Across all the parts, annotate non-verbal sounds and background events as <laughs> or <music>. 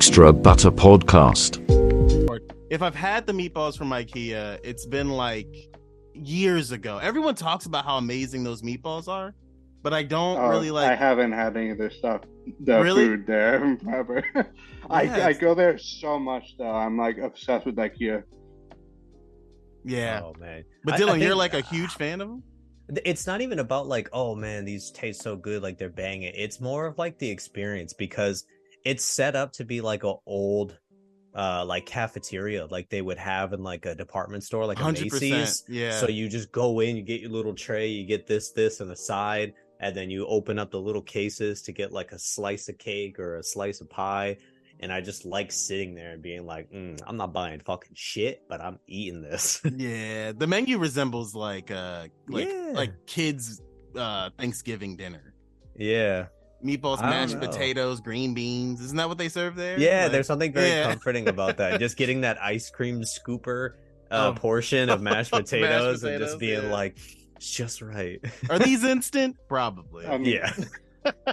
Extra Butter Podcast. If I've had the meatballs from IKEA, it's been like years ago. Everyone talks about how amazing those meatballs are, but I don't Oh, really like. I haven't had any of their stuff, the Really? food there <laughs> ever. I Yeah, I it's- go there so much though. I'm like obsessed with IKEA. yeah, Oh man. but I- I Dylan, you're like a huge fan of them. It's not even about like, oh man, these taste so good, like they're banging. It's more of like the experience because it's set up to be like a old uh like cafeteria like they would have in like a department store like a. Macy's. Yeah. So you just go in, you get your little tray, you get this, this, and a side, and then you open up the little cases to get like a slice of cake or a slice of pie. And I just like sitting there and being like, mm, I'm not buying fucking shit, but I'm eating this. <laughs> yeah, the menu resembles like uh like Yeah. like kids uh Thanksgiving dinner. yeah. Meatballs, mashed know. potatoes, green beans. Isn't that what they serve there? Yeah, Like- there's something very yeah. comforting about that. Just getting that <laughs> ice cream scooper uh, Of- portion of mashed <laughs> Mashed potatoes, and just being yeah. like, it's just right. Are these <laughs> instant? Probably. I mean, yeah.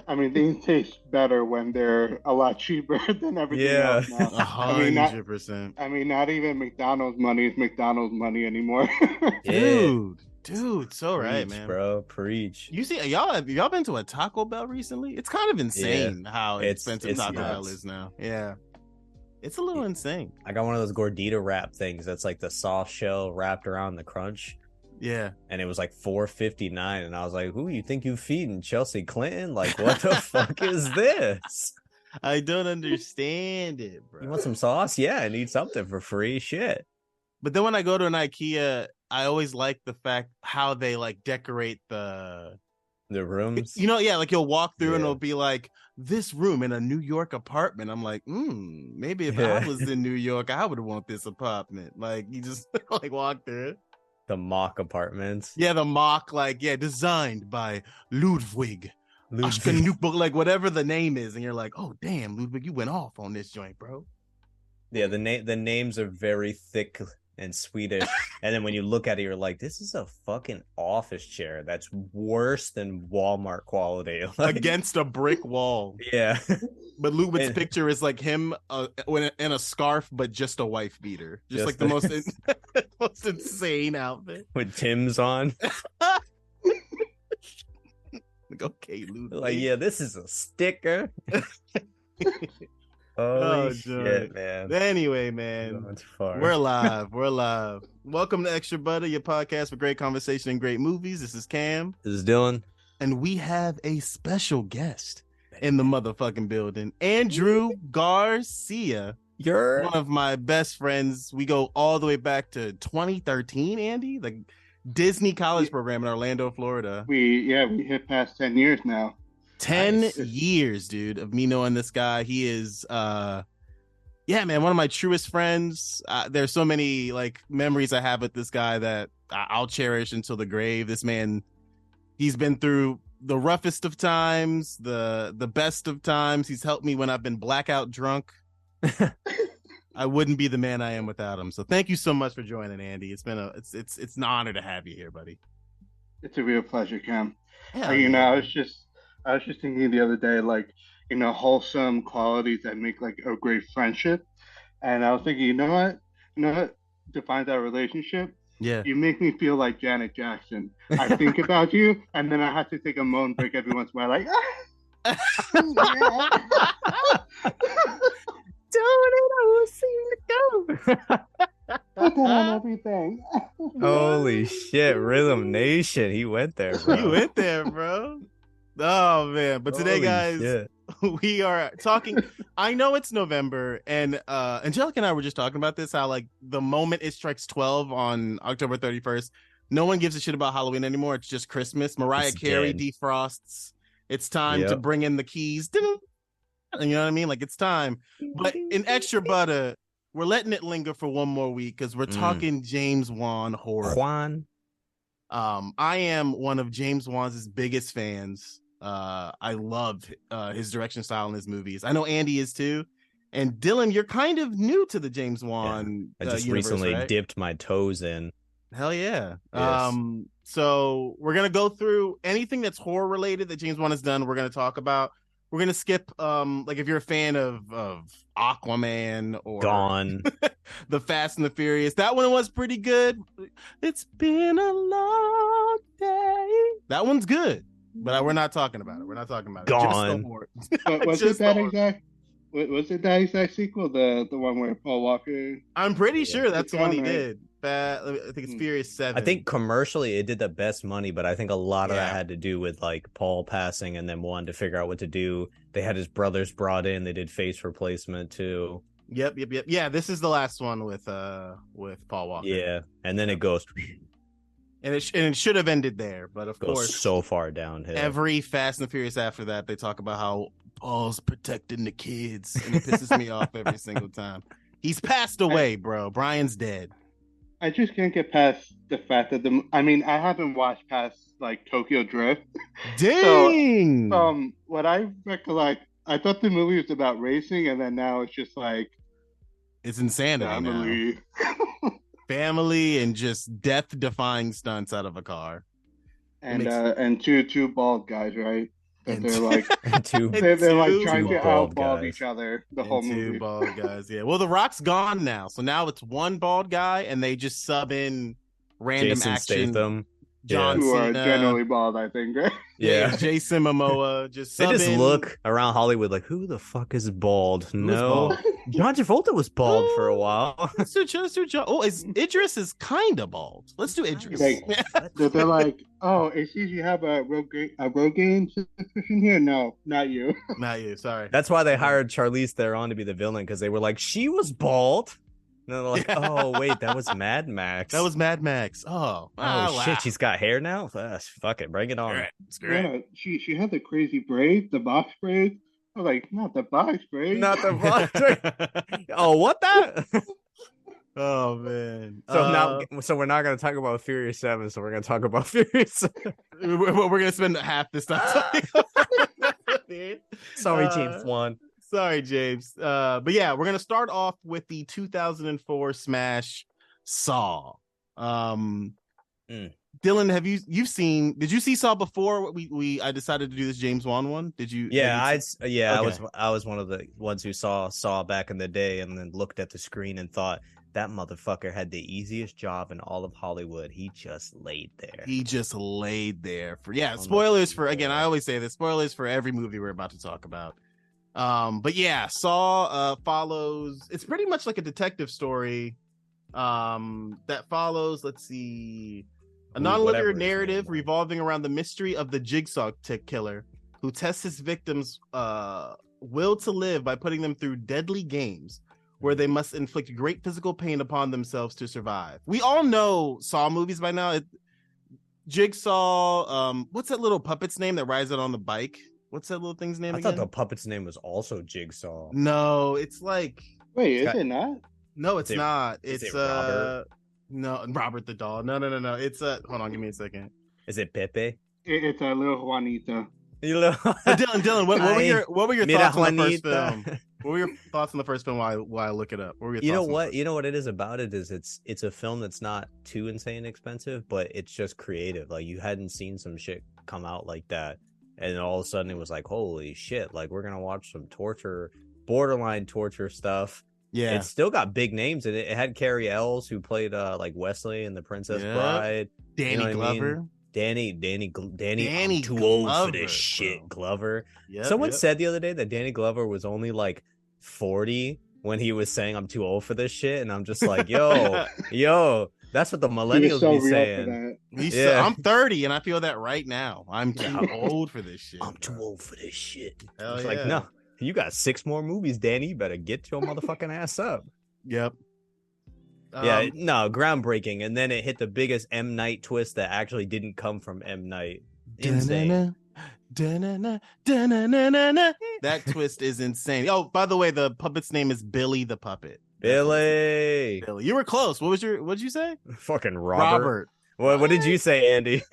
I mean, these taste better when they're a lot cheaper than everything Yeah. else now. A I hundred percent. I mean, not even McDonald's money is McDonald's money anymore. Dude, dude, so right, man. bro. Preach. You see, y'all have y'all been to a Taco Bell recently? It's kind of insane how It's- expensive it's Taco Bell is now. Yeah, it's a little insane. I got one of those gordita wrap things that's like the soft shell wrapped around the crunch. Yeah, And it was like four fifty nine, and I was like, "Who you think you feeding, Chelsea Clinton? Like, what the <laughs> fuck is this? I don't understand it, bro. You want some sauce? Yeah, I need something for free. Shit. But then when I go to an IKEA, I always like the fact how they like decorate the The rooms. you know, yeah, like you'll walk through and it'll be like this room in a New York apartment. I'm like, hmm, maybe if Yeah. I was in New <laughs> York, I would want this apartment. Like you just <laughs> like walk through it. the mock apartments. Yeah, the mock, like, yeah, designed by Ludwig. Ludwig. Like whatever the name is, and you're like, oh damn, Ludwig, you went off on this joint, bro. Yeah, the name the names are very thick and Swedish, <laughs> and then when you look at it, you're like, "This is a fucking office chair that's worse than Walmart quality." <laughs> Like, Against a brick wall. yeah, But Ludwig's And- picture is like him uh, in, a, in a scarf, but just a wife beater. Just, Just like the most <laughs> in, most insane outfit. with Tim's on. Like, okay, Ludwig. Like, yeah, this is a sticker. Holy Oh, shit, man! Anyway, man. Far. We're <laughs> live. We're live. Welcome to Extra Butter, your podcast for great conversation and great movies. This is Cam, This is Dylan. and we have a special guest in the motherfucking building. Andrew Garcia, You're one of my best friends. We go all the way back to 2013, Andy, the Disney college program in Orlando, Florida. we yeah, we hit past ten years now. 10 Nice. years, dude, of me knowing this guy. He is uh yeah, man, one of my truest friends. Uh, there's so many like memories I have with this guy that I- I'll cherish until the grave. This man he's been through the roughest of times, the the best of times. He's helped me when I've been blackout drunk. <laughs> I wouldn't be the man I am without him. So thank you so much for joining, Andy. It's been a it's it's it's an honor to have you here, buddy. It's a real pleasure, Cam. Yeah, Uh, you know, I was just I was just thinking the other day, like, you know, wholesome qualities that make like a great friendship. And I was thinking, you know what? You know what defines that relationship? yeah. You make me feel like Janet Jackson. I think <laughs> about you, and then I have to take a moan break every once in a while, like, ah, <laughs> Don't it all seem to go? put that on everything. holy shit, Rhythm Nation. He went there, <laughs> bro. You went there, bro. Oh man! But today, Holy guys, shit. <laughs> we are talking. <laughs> I know it's November, and uh Angelica and I were just talking about this. How like the moment it strikes twelve on October thirty first, no one gives a shit about Halloween anymore. It's just Christmas. Mariah It's Carey dead. defrosts. It's time to bring in the keys. <laughs> You know what I mean? Like it's time. But in extra butter, we're letting it linger for one more week because we're Mm. talking James Wan horror. Juan. Um, I am one of James Wan's biggest fans. Uh, I love uh, his direction style in his movies. I know Andy is too. And Dylan, you're kind of new to the James Wan. I uh, just universe, recently right? dipped my toes in. Hell yeah. Yes. Um, so we're gonna go through anything that's horror related that James Wan has done. We're gonna talk about. we're gonna skip um like if you're a fan of of Aquaman or Gone. <laughs> the Fast and the Furious. That one was pretty good. It's been a long day. That one's good, but I- we're not talking about it. We're not talking about it. Gone. it. But was Just it that exact? Was it that exact sequel? The the one where Paul Walker? I'm pretty Yeah. sure that's the one he right? did. Fa- I think it's Hmm. Furious Seven. I think commercially it did the best money, but I think a lot of that had to do with like Paul passing and then wanting to figure out what to do. They had his brothers brought in. They did face replacement too. Yep, yep, yep. Yeah, this is the last one with uh with Paul Walker. Yeah, and then it goes and it sh- and it should have ended there, but of goes course, so far downhill. every Fast and the Furious after that, they talk about how Paul's protecting the kids, and it pisses me off every <laughs> single time. He's passed away, bro. Brian's dead. I just can't get past the fact that the. I mean, I haven't watched past like Tokyo Drift. <laughs> Dang. Um, what I recollect, I thought the movie was about racing, and then now it's just like it's insanity now. <laughs> family. Family and just death-defying stunts out of a car. and makes- uh, and two two bald guys, right? That And they're two- like <laughs> Two- they're, they're like Two trying to bald outbald each other the And whole two movie. bald <laughs> guys. Yeah. Well, The Rock's gone now, so now it's one bald guy, and they just sub in random Jason action. Statham. John Who are generally bald, I think. Right? <laughs> Yeah, <laughs> Yeah. Jason Momoa. Just They just in- look around Hollywood like, who the fuck is bald? Who's no, bald? <laughs> John Travolta was bald for a while. Let's do, let's do John. Oh, is Idris is kind of bald. Let's do Idris. Like- They're, they're like, oh, it seems you have a Rogaine, a Rogaine suspicion here. No, not you. Not you. Sorry. That's why they hired Charlize Theron to be the villain because they were like, she was bald. And they're like, oh wait, that was <laughs> Mad Max. That was Mad Max. Oh, oh ah, shit, wow. she's got hair now. Ah, fuck it, bring it on. All right, screw it. Yeah, she she had the crazy braid, the box braid. I was like, not the box braid. Not the box. <laughs> Braid. oh, what that? <laughs> oh man. so Uh, now, so we're not gonna talk about Furious Seven. So we're gonna talk about Furious. 7. we're, we're gonna spend half this time. talking about it. Sorry, Uh, James Wan. Sorry, James. Uh, but yeah, we're gonna start off with the 2004 smash Saw. Um, Mm. Dylan, have you you've seen? Did you see Saw before we we I decided to do this James Wan one? Did you? Yeah, you I yeah, I was I was one of the ones who saw saw back in the day and then looked at the screen and thought that motherfucker had the easiest job in all of Hollywood. He just laid there. he just laid there for yeah spoilers for again i always say this spoilers for every movie we're about to talk about um but yeah saw uh follows it's pretty much like a detective story um that follows let's see a non-linear narrative revolving around the mystery of the jigsaw tick killer who tests his victims uh will to live by putting them through deadly games where they must inflict great physical pain upon themselves to survive. We all know Saw movies by now. It, Jigsaw, um, what's that little puppet's name that rides it on the bike? What's that little thing's name I again? thought the puppet's name was also Jigsaw. No, it's like Wait, is Got- it not? no, it's Is it- not. is It's it uh Robert? no Robert the doll. No, no, no, no. It's uh hold on, give me a second. Is it Pepe? It, it's a little Juanita. You know, Uh, Dylan, Dylan, what, what were your what were your Mira thoughts on the first film? What were your thoughts on the first film while I, while I look it up? What were your you know thoughts on the what you know what it is about it is it's it's a film that's not too insane expensive but it's just creative like you hadn't seen some shit come out like that and then all of a sudden it was like holy shit like we're gonna watch some torture borderline torture stuff Yeah. it still got big names in it it had Cary Elwes who played uh like wesley and the princess Yeah. bride Danny know what I mean? Glover. danny danny danny, Danny I'm too old for this shit bro. glover Yep, Someone yep. said the other day that Danny Glover was only like 40 when he was saying I'm too old for this shit. And I'm just like, yo, <laughs> yo, that's what the millennials was so be saying. Yeah. so, I'm 30 and I feel that right now. I'm too <laughs> old for this shit. I'm too old for this shit. Hell it's like, no, you got six more movies, Danny. You better get your motherfucking ass up. Yep. yeah, Um, no, groundbreaking. And then it hit the biggest M Night twist that actually didn't come from M Night. Insane. Da-na-na, da-na, da-na, da-na-na. That twist is insane. Oh, by the way, the puppet's name is Billy the Puppet. Billy, Billy. You were close. What was your what did you say? <laughs> fucking Robert. Robert. What, what did you say, Andy? <laughs>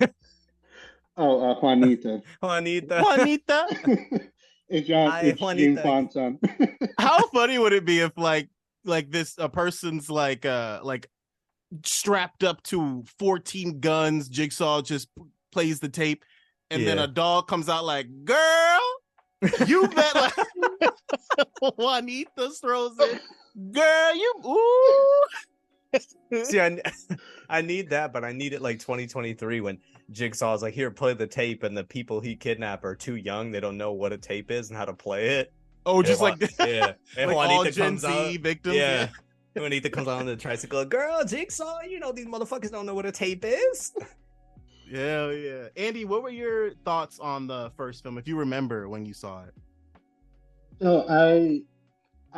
Oh, uh, Juanita. <laughs> Juanita. Juanita. it's John, Hi, it's Juanita. James Bond's son. How funny would it be if like like this a person's like uh like strapped up to 14 guns, Jigsaw just p- plays the tape, and then a dog comes out like, girl, You bet like Juanita throws it. Girl, you ooh. <laughs> See, I, <laughs> I need that, but I need it like 2023 when Jigsaw's like, here, play the tape, and the people he kidnapped are too young. They don't know what a tape is and how to play it. Oh, just And like, Juan- <laughs> yeah. And like all Gen comes Z out. victims. Yeah. Juanita comes out on the tricycle. Girl, Jigsaw, you know these motherfuckers don't know what a tape is. Yeah, yeah. Andy, what were your thoughts on the first film, if you remember when you saw it? So I,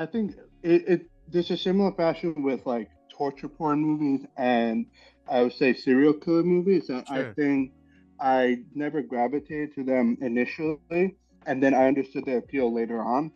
I think it, it there's a similar fashion with like torture porn movies and I would say serial killer movies. And I think I never gravitated to them initially, and then I understood their appeal later on.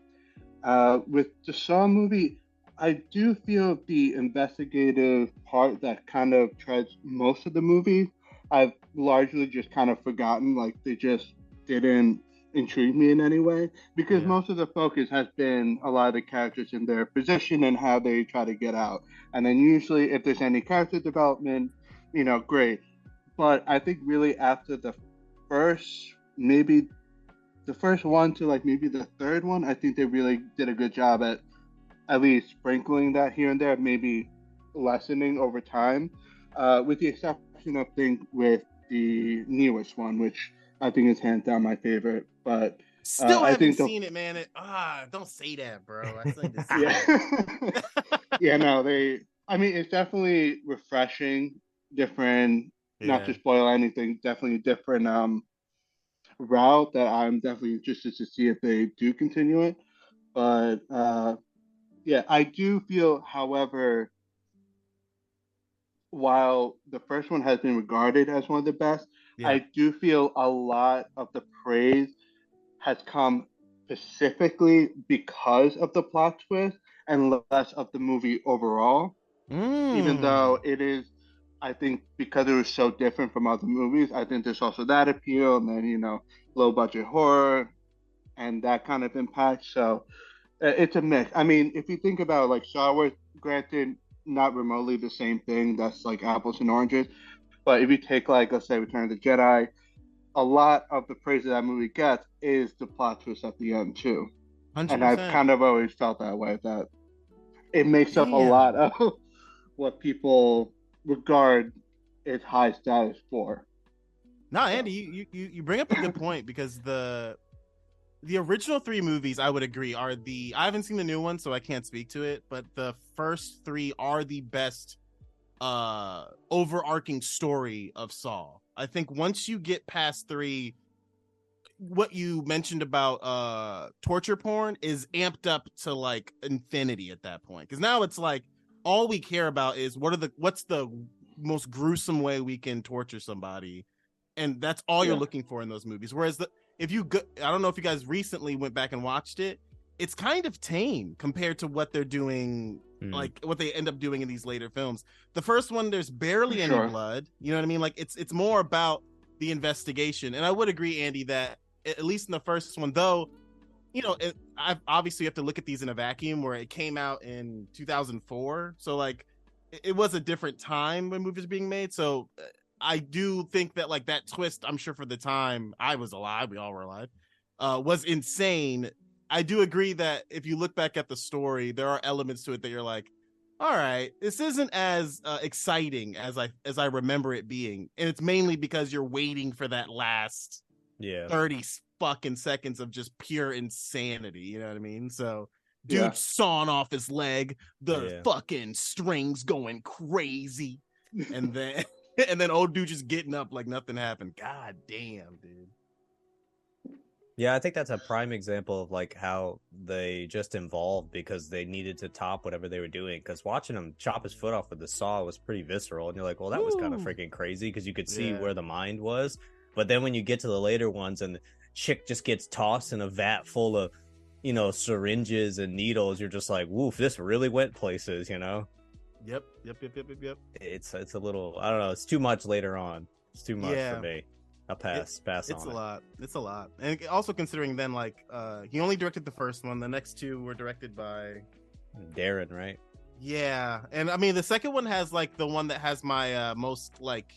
Uh, with the Saw movie, I do feel the investigative part that kind of treads most of the movie. I've largely just kind of forgotten, like they just didn't intrigue me in any way because Yeah. most of the focus has been a lot of the characters in their position and how they try to get out. And then usually, if there's any character development, you know, great. But I think really after the first, maybe the first one to like maybe the third one, I think they really did a good job at at least sprinkling that here and there, maybe lessening over time, uh, with the exception of thing with the newest one, which I think is hands down my favorite. But Still I haven't seen it, man. It, ah, don't say that, bro. I still need to see yeah, <laughs> yeah, no, they. I mean, it's definitely refreshing, different. Not to spoil anything, definitely a different um route that I'm definitely interested to see if they do continue it. But uh, yeah, I do feel, however, while the first one has been regarded as one of the best, Yeah. I do feel a lot of the praise has come specifically because of the plot twist and less of the movie overall. Even Mm. though it is, I think, because it was so different from other movies, I think there's also that appeal, and then you know, low budget horror, and that kind of impact. So uh, it's a mix. I mean, if you think about like Star Wars, granted, not remotely the same thing. That's like apples and oranges. But if you take like let's say Return of the Jedi, a lot of the praise that that movie gets is the plot twist at the end too. And I've kind of always felt that way that it makes up a lot of <laughs> what people regard as high status for. No, Andy, you, you- you you bring up a good point because the the original three movies, I would agree, are the I haven't seen the new one, so I can't speak to it, but the first three are the best uh overarching story of Saw. I think once you get past three, what you mentioned about uh torture porn is amped up to like infinity at that point. Because now it's like all we care about is what are the what's the most gruesome way we can torture somebody and that's all you're looking for in those movies whereas the if you go i don't know if you guys recently went back and watched it it's kind of tame compared to what they're doing Hmm. like what they end up doing in these later films the first one there's barely For any sure. blood you know what i mean like it's it's more about the investigation and i would agree andy that at least in the first one though you know it, i obviously you have to look at these in a vacuum where it came out in 2004 so like it, it was a different time when movies were being made so uh, i do think that like that twist i'm sure for the time i was alive we all were alive uh was insane i do agree that if you look back at the story there are elements to it that you're like all right this isn't as uh, exciting as i as i remember it being and it's mainly because you're waiting for that last yeah. thirty fucking seconds of just pure insanity you know what i mean so dude Yeah. sawing off his leg the Yeah. fucking strings going crazy <laughs> and then <laughs> and then old dude just getting up like nothing happened god damn dude Yeah, I think that's a prime example of like how they just involved because they needed to top whatever they were doing. Because watching him chop his foot off with the saw was pretty visceral, and you're like, well, that was kind of freaking crazy because you could see Yeah. where the mind was. But then when you get to the later ones and the chick just gets tossed in a vat full of, you know, syringes and needles, you're just like, woof, this really went places, you know? yep yep yep yep yep yep It's it's a little, I don't know, it's too much later on. It's too much Yeah. for me. I'll pass, pass it's a it. lot it's a lot and also considering then like uh he only directed the first one the next two were directed by Darren, right? Yeah, and I mean the second one has like the one that has my uh most like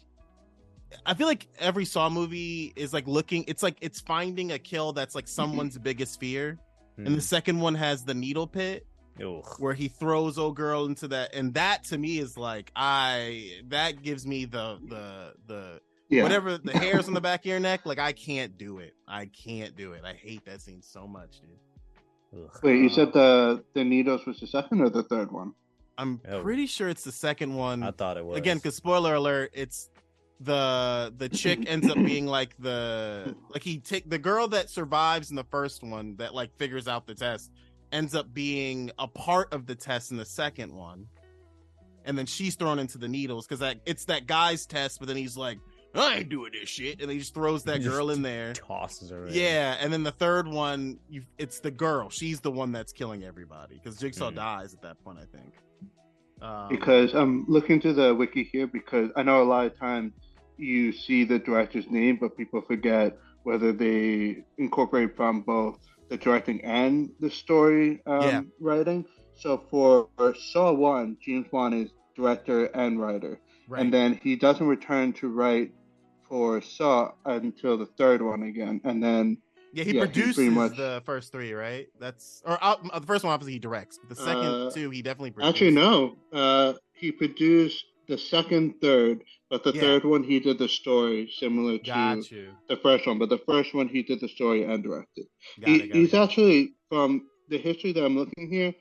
I feel like every Saw movie is like looking. It's like it's finding a kill that's like someone's biggest fear. And the second one has the needle pit. Ugh. where he throws old girl into that, and that to me is like I that gives me the the the Yeah. whatever the hairs on the back of your neck. Like I can't do it. I can't do it. I hate that scene so much, dude. Ugh. Wait, you said the the Needles was the second or the third one? I'm Oh. pretty sure it's the second one. I thought it was again because spoiler alert it's the the chick <clears throat> ends up being like the like he take the girl that survives in the first one that like figures out the test ends up being a part of the test in the second one and then she's thrown into the needles because that it's that guy's test but then he's like i ain't doing this shit and he just throws that Just girl in there tosses her. in. yeah and then the third one you it's the girl she's the one that's killing everybody because jigsaw Mm. dies at that point i think um, Because I'm looking to the wiki here because I know a lot of times you see the director's name, but people forget whether they incorporate from both the directing and the story um, Yeah. writing. So for Saw One, James Wan is director and writer, right. and then he doesn't return to write for Saw until the third one again, and then Yeah, he Yeah, produces pretty much- the first three, right? That's or uh, the first one obviously he directs. But the second Uh, two he definitely produces. Actually, no. Uh, he produced the second, third, but the Yeah. third one he did the story similar to you. the first one. But the first one he did the story and directed. Got He, it, he's it. actually from the history that I'm looking here.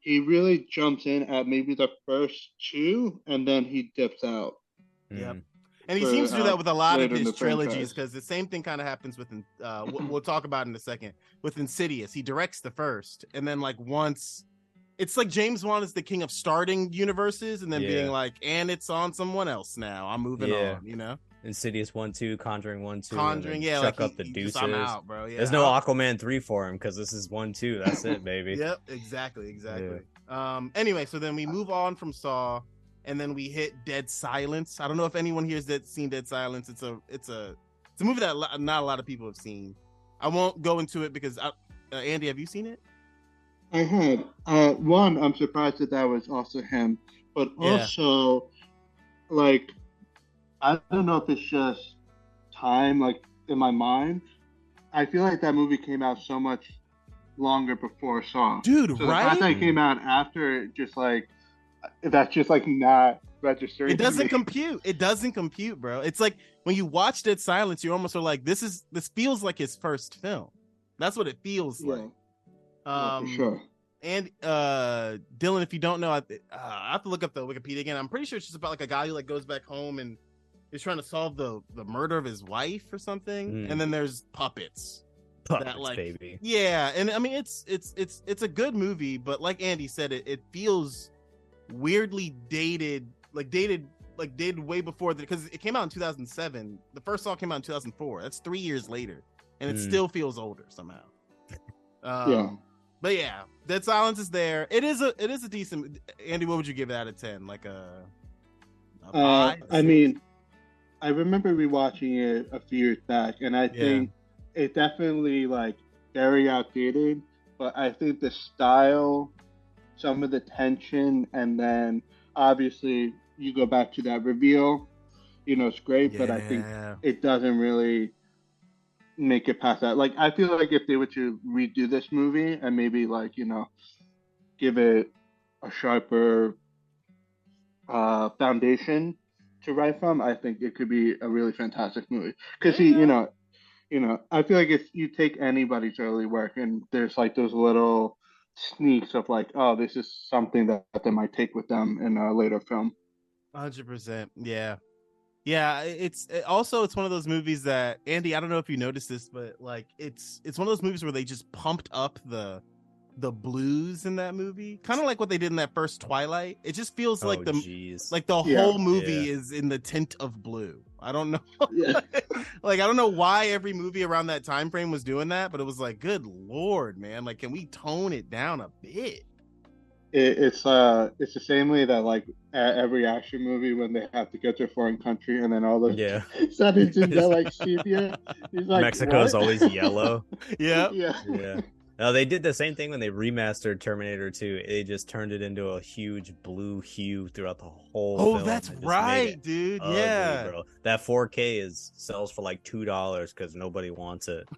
He really jumps in at maybe the first two, and then he dips out. Yep. Mm. And he for, seems to do uh, that with a lot of his trilogies because the same thing kind of happens with. Uh, we'll, <clears throat> we'll talk about in a second with Insidious. He directs the first, and then like once. It's like James Wan is the king of starting universes and then Yeah. being like, and it's on someone else now. I'm moving Yeah. on, you know. Insidious one, two, Conjuring one, two, Conjuring, yeah, chuck like up the he- he deuces. I'm out, bro. Yeah, There's no I'll- Aquaman three for him because this is one, two. That's it, baby. <laughs> Yep, exactly, exactly. Um. Anyway, so then we move on from Saw, and then we hit Dead Silence. I don't know if anyone here has that- seen Dead Silence. It's a it's a it's a movie that not a lot of people have seen. I won't go into it because I, uh, Andy, have you seen it? I had uh, one. I'm surprised that that was also him, but Yeah. also like I don't know if it's just time, like in my mind. I feel like that movie came out so much longer before Saw. Dude, So the fact that it came out after, just like that's just like not registering. It doesn't compute. It doesn't compute, bro. It's like when you watch Dead Silence, you almost are like, this is this feels like his first film. That's what it feels Yeah, like. yeah, Um, for sure. And uh Dylan, if you don't know, I, uh, I have to look up the Wikipedia again. I'm pretty sure it's just about like a guy who like goes back home and is trying to solve the the murder of his wife or something. Mm. And then there's puppets. Puppets, like- baby. Yeah, and I mean it's it's it's it's a good movie, but like Andy said, it it feels weirdly dated, like dated like dated way before that because it came out in 2007. The first song came out in 2004. That's three years later, and it Hmm. still feels older somehow. Um, Yeah. but yeah, Dead Silence is there. It is a it is a decent. Andy, what would you give it out of ten? Like a. a Uh, I mean, I remember rewatching it a few years back, and I think it definitely like very outdated. But I think the style, some of the tension, and then obviously you go back to that reveal. You know, it's great, but I think it doesn't really make it past that. Like, I feel like if they were to redo this movie and maybe like you know, give it a sharper uh, foundation to write from, I think it could be a really fantastic movie. Because he, you know, you know, I feel like if you take anybody's early work and there's like those little sneaks of like, oh, this is something that, that they might take with them in a later film. Hundred percent. Yeah, yeah. It's it, also it's one of those movies that Andy. I don't know if you noticed this, but like it's it's one of those movies where they just pumped up the the blues in that movie, kind of like what they did in that first Twilight. It just feels like oh, the like the Yeah. whole movie Yeah. is in the tint of blue. I don't know. <laughs> Yeah. like I don't know why every movie around that time frame was doing that, but it was like, good lord, man! Like, can we tone it down a bit? It, it's uh, it's the same way that like every action movie when they have to go to a foreign country and then all the yeah. <laughs> sentences are like sepia. <laughs> He's like Mexico's "What?" always yellow. Yeah, yeah. Yeah. No, they did the same thing when they remastered Terminator 2. They just turned it into a huge blue hue throughout the whole. Oh, film that's and just made right, dude. ugly, yeah. bro. That 4K is sells for like two dollars because nobody wants it.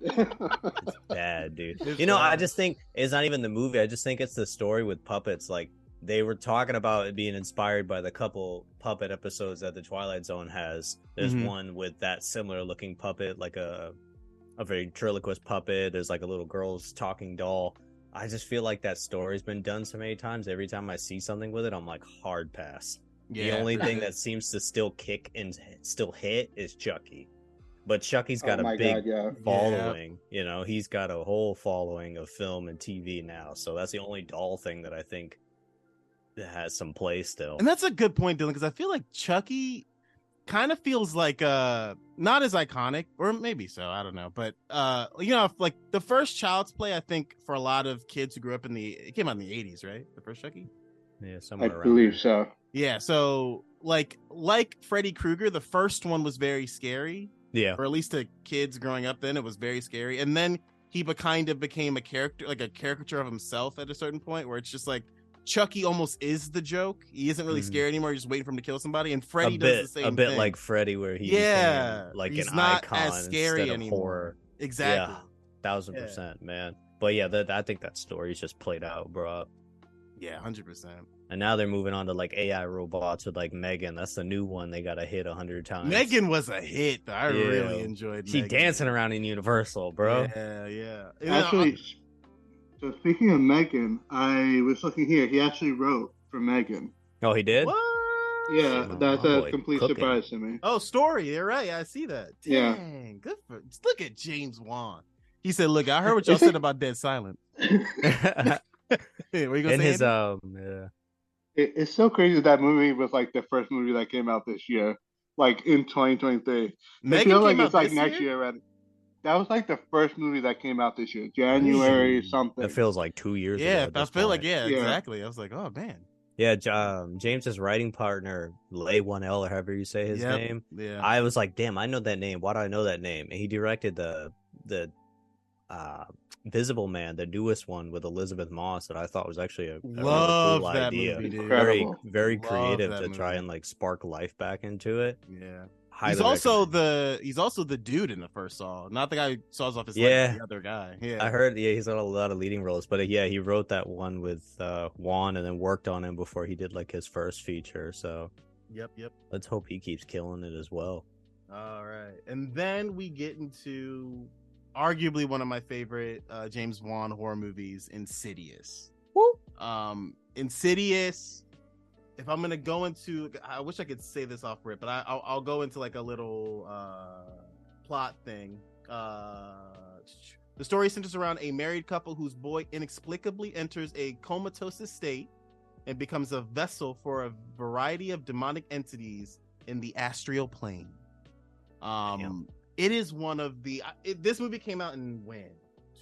It's <laughs> bad, dude. It's you know, I just think it's not even the movie. I just think it's the story with puppets. Like they were talking about it being inspired by the couple puppet episodes that the Twilight Zone has. There's Mhm. one with that similar looking puppet, like a a ventriloquist puppet. There's like a little girl's talking doll. I just feel like that story's been done so many times. Every time I see something with it, I'm like hard pass. Yeah. The only thing <laughs> that seems to still kick and still hit is Chucky. But Chucky's oh got oh a big god, yeah. following. You know, he's got a whole following of film and TV now. So that's the only doll thing that I think has some play still. And that's a good point, Dylan, because I feel like Chucky kind of feels like uh not as iconic, or maybe so, I don't know. But uh you know, if, like the first Child's Play, I think for a lot of kids who grew up in the it came out in the eighties, right? The first Chucky? yeah, I somewhere around. believe there. so. Yeah, so like like Freddy Krueger, the first one was very scary, Yeah. or at least to kids growing up then, it was very scary. And then he be, kind of became a character, like a caricature of himself at a certain point, where it's just like Chucky almost is the joke. He isn't really Mhm. scared anymore. You're just waiting for him to kill somebody. And A Freddy bit, does the same a bit thing. like Freddy, where he Yeah, like he's an not icon as scary instead of anymore. horror. exactly. Yeah, thousand Yeah. percent, man. But yeah, that I think that story's just played out, bro. Yeah, hundred percent. And now they're moving on to like AI robots with like Megan. That's the new one they got to hit a hundred times. Megan was a hit. I Yeah. really enjoyed. she Megan. dancing around in Universal, bro. Yeah, yeah. Actually, so speaking of Megan, I was looking here. He actually wrote for Megan. Oh, he did. what? Yeah, Oh, that's my a complete cooking. surprise to me. Oh, story. You're right. I see that. Yeah. Good for. Look at James Wan. He said, "Look, I heard what <laughs> y'all said about Dead Silent." <laughs> Hey, what you gonna In say? his Andy? um, yeah. It, it's so crazy that movie was like the first movie that came out this year, like in 2023. I Megan feel like came it's out like this next year already. That was like the first movie that came out this year, January something. That feels like two years. Yeah, ago I this feel like yeah, Yeah. exactly. I was like, oh man, Yeah, J- um, James's writing partner, Leigh Whannell, or however you say his Yep. name. yeah. I was like, damn, I know that name. Why do I know that name? And he directed the the uh Visible Man, the newest one with Elisabeth Moss, that I thought was actually a, a really cool that idea. movie, dude. Very, very Love creative that to try and like spark life back into it. yeah. He's also recommend. the he's also the dude in the first Saw, not the guy who saws off his Yeah. leg, the other guy. Yeah, I heard, yeah, he's got a lot of leading roles, but uh, yeah, he wrote that one with uh, Wan and then worked on him before he did like his first feature. So Yep, yep. let's hope he keeps killing it as well. All right, and then we get into arguably one of my favorite uh, James Wan horror movies, Insidious. Woo! Um, Insidious. If I'm gonna go into, I wish I could say this off rip, but I, I'll, I'll go into like a little uh, plot thing. Uh, the story centers around a married couple whose boy inexplicably enters a comatose state and becomes a vessel for a variety of demonic entities in the astral plane. Um, it is one of the. It, this movie came out in when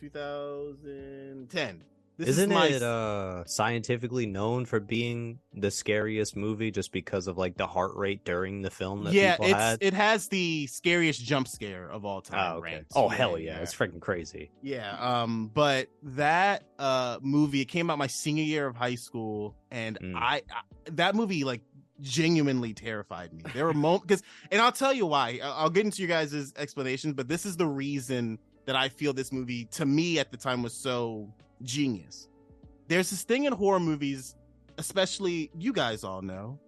2010. This Isn't is my, it uh scientifically known for being the scariest movie just because of like the heart rate during the film that yeah, people it's had? it has the scariest jump scare of all time. Oh, okay. Oh hell yeah, it's freaking crazy. Yeah, um, but that uh movie it came out my senior year of high school, and Mm. I, I that movie like genuinely terrified me. There were moments because, and I'll tell you why. I- I'll get into you guys' explanations, but this is the reason that I feel this movie to me at the time was so genius. There's this thing in horror movies, especially you guys all know.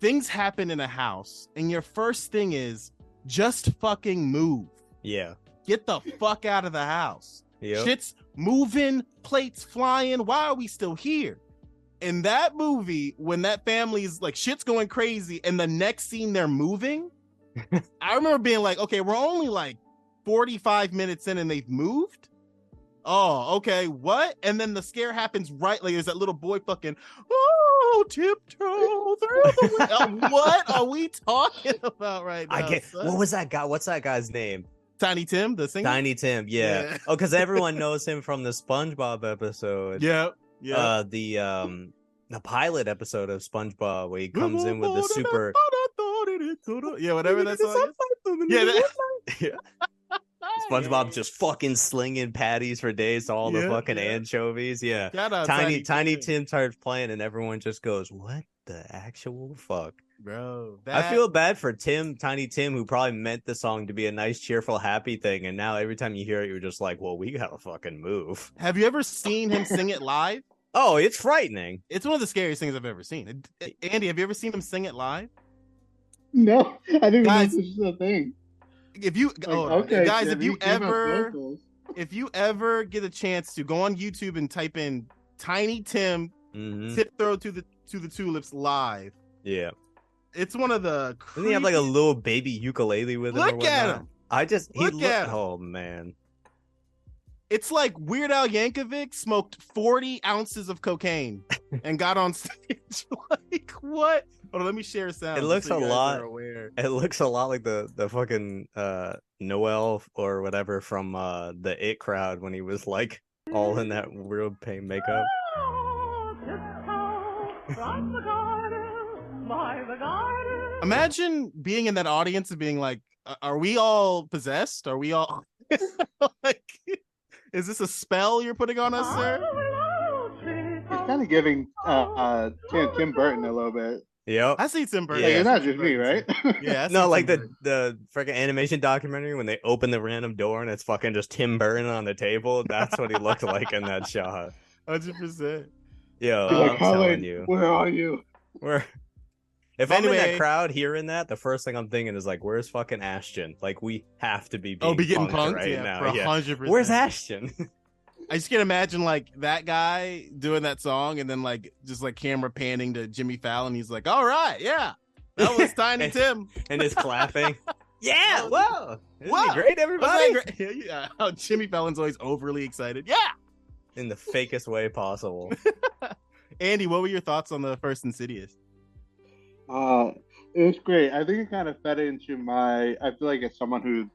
Things happen in a house, and your first thing is just fucking move. Yeah. Get the fuck out of the house. Yep. Shit's moving, plates flying. Why are we still here? In that movie, when that family's like shit's going crazy, and the next scene they're moving, <laughs> I remember being like, okay, we're only like 45 minutes in and they've moved. Oh, okay, what? And then the scare happens right like there's that little boy fucking, oh, tiptoe through the window. Uh, <laughs> what are we talking <laughs> about right now? I get son? what was that guy? What's that guy's name? Tiny Tim, the singer? Tiny Tim. Yeah. Yeah. Oh, because everyone <laughs> knows him from the SpongeBob episode. Yeah, yeah. Uh, the um, the pilot episode of SpongeBob where he comes in with the super. Yeah, whatever that song is. Yeah, that... SpongeBob just fucking slinging patties for days to all the fucking yeah. anchovies. Yeah. Shout out Tiny Tiny Tim. Tim starts playing and everyone just goes, "What the actual fuck?" bro. I feel bad for Tim, Tiny Tim, who probably meant the song to be a nice, cheerful, happy thing, and now every time you hear it, you're just like, "Well, we gotta fucking move." Have you ever seen him sing it live? <laughs> Oh, it's frightening. It's one of the scariest things I've ever seen. Andy, have you ever seen him sing it live? No, I didn't even know Guys, this was a thing. If you, Like, oh, okay, guys, if you ever, if you ever get a chance to go on YouTube and type in Tiny Tim hmm tip throw to the to the tulips live, Yeah. it's one of the. Doesn't he have like a little baby ukulele with him? or Look at whatnot? him. I just he Look look, at him. Oh man. It's like Weird Al Yankovic smoked forty ounces of cocaine and got on <laughs> stage. <laughs> like what? Hold on, let me share a sound. It looks so a lot- It looks a lot like the the fucking uh Noel or whatever from uh the It crowd when he was like all in that real pain makeup. Imagine being in that audience and being like, "Uh, "Are we all possessed? Are we all <laughs> like? Is this a spell you're putting on us, sir?" It's kind of giving uh, uh, Tim, Tim Burton a little bit. Yep. I see Tim Burton. Yeah. Like, it's not just me, right? <laughs> Yeah. I see <laughs> No, Tim like the Burton. the freaking animation documentary when they open the random door and it's fucking just Tim Burton on the table. That's what he looked like in that shot. <laughs> hundred percent. Yo, He's Uh, like, I'm telling you, where are you? we're. If I'm in that crowd hearing that, the first thing I'm thinking is like, "Where's fucking Ashton? Like, we have to be being Oh, be getting punked punked, right yeah, now. Yeah. hundred percent. Where's Ashton? I just can't imagine like that guy doing that song and then like just like camera panning to Jimmy Fallon. He's like, "All right, yeah, that was <laughs> Tiny And- Tim." and is clapping. <laughs> yeah, whoa, Isn't Whoa, great, everybody? great? <laughs> Yeah, yeah. How Jimmy Fallon's always overly excited. Yeah. In the fakest way possible. Andy, what were your thoughts on the first Insidious? Uh, it was great. I think it kind of fed into my. I feel like as someone who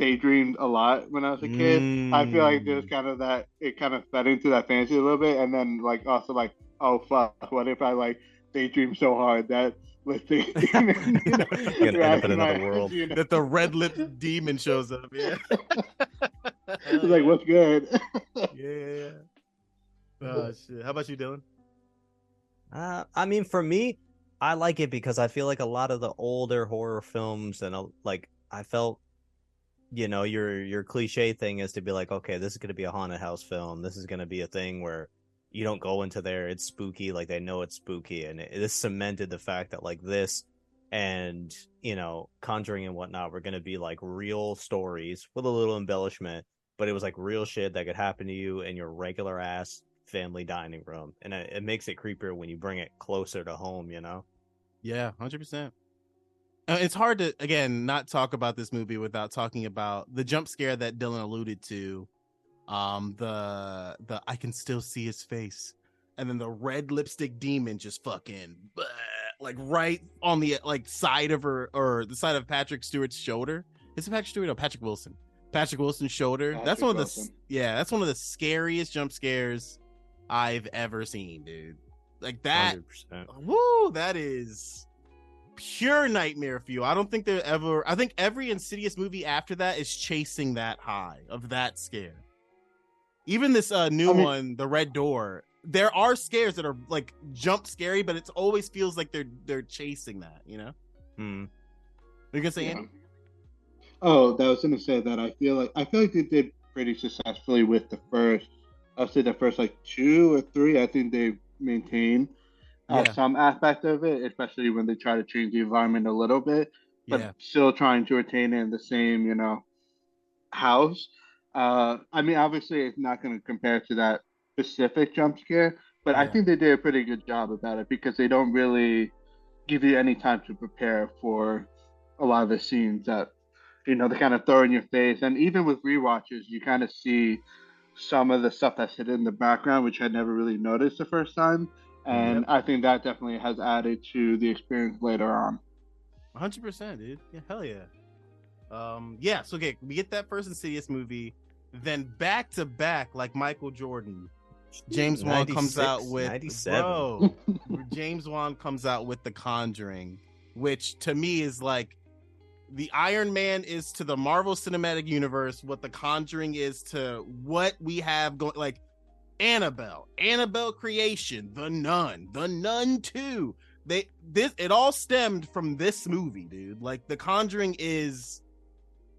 daydreamed a lot when I was a kid. I feel like there's Mm. kind of that. It kind of fed into that fantasy a little bit, and then like also like, oh fuck, what if I like daydream so hard that let's say You're gonna end up in another world. You know? that the red lipped demon shows up. Yeah. <laughs> It's like what's good. <laughs> yeah. Oh shit. How about you, Dylan? Uh, I mean, for me, I like it because I feel like a lot of the older horror films and uh, like I felt, you know, your your cliche thing is to be like, okay, this is gonna be a haunted house film. This is gonna be a thing where you don't go into there, it's spooky, like they know it's spooky, and it, this cemented the fact that like this and you know, Conjuring and whatnot were gonna be like real stories with a little embellishment, but it was like real shit that could happen to you in your regular ass family dining room, and it, it makes it creepier when you bring it closer to home. You know. Yeah, hundred percent. Uh, It's hard to again not talk about this movie without talking about the jump scare that Dylan alluded to. Um, the the I can still see his face, and then the red lipstick demon just fucking bleh, like right on the like side of her or the side of Patrick Stewart's shoulder. Is it Patrick Stewart or Patrick Wilson? Patrick Wilson's shoulder. that's Patrick one of the Wilson. yeah. That's one of the scariest jump scares I've ever seen, dude. Like that. 100%. Woo, that is pure nightmare fuel. I don't think they're ever. I think every Insidious movie after that is chasing that high of that scare. Even this uh new I mean- one, the Red Door. There are scares that are like jump scary, but it always feels like they're they're chasing that. You know? Hmm. You gonna say Yeah. Andy? Oh, that was gonna say that. I feel like I feel like they did pretty successfully with the first. I'll say the first like two or three. I think they maintain uh, Yeah. some aspect of it, especially when they try to change the environment a little bit, but Yeah. still trying to retain it in the same, you know, house. Uh, I mean, obviously, it's not going to compare to that specific jump scare, but I think they did a pretty good job about it because they don't really give you any time to prepare for a lot of the scenes that you know they kind of throw in your face. And even with rewatches, you kind of see some of the stuff that's hidden in the background, which I never really noticed the first time. And I think that definitely has added to the experience later on. hundred percent, dude. Yeah, hell yeah. Um, yeah. So okay, we get that first Insidious movie, then back to back, like Michael Jordan. James Wan comes out with 97. bro. <laughs> James Wan comes out with The Conjuring, which to me is like the Iron Man is to the Marvel Cinematic Universe what the Conjuring is to what we have going like Annabelle, Annabelle creation, The Nun, The Nun 2. They this it all stemmed from this movie, dude. Like The Conjuring is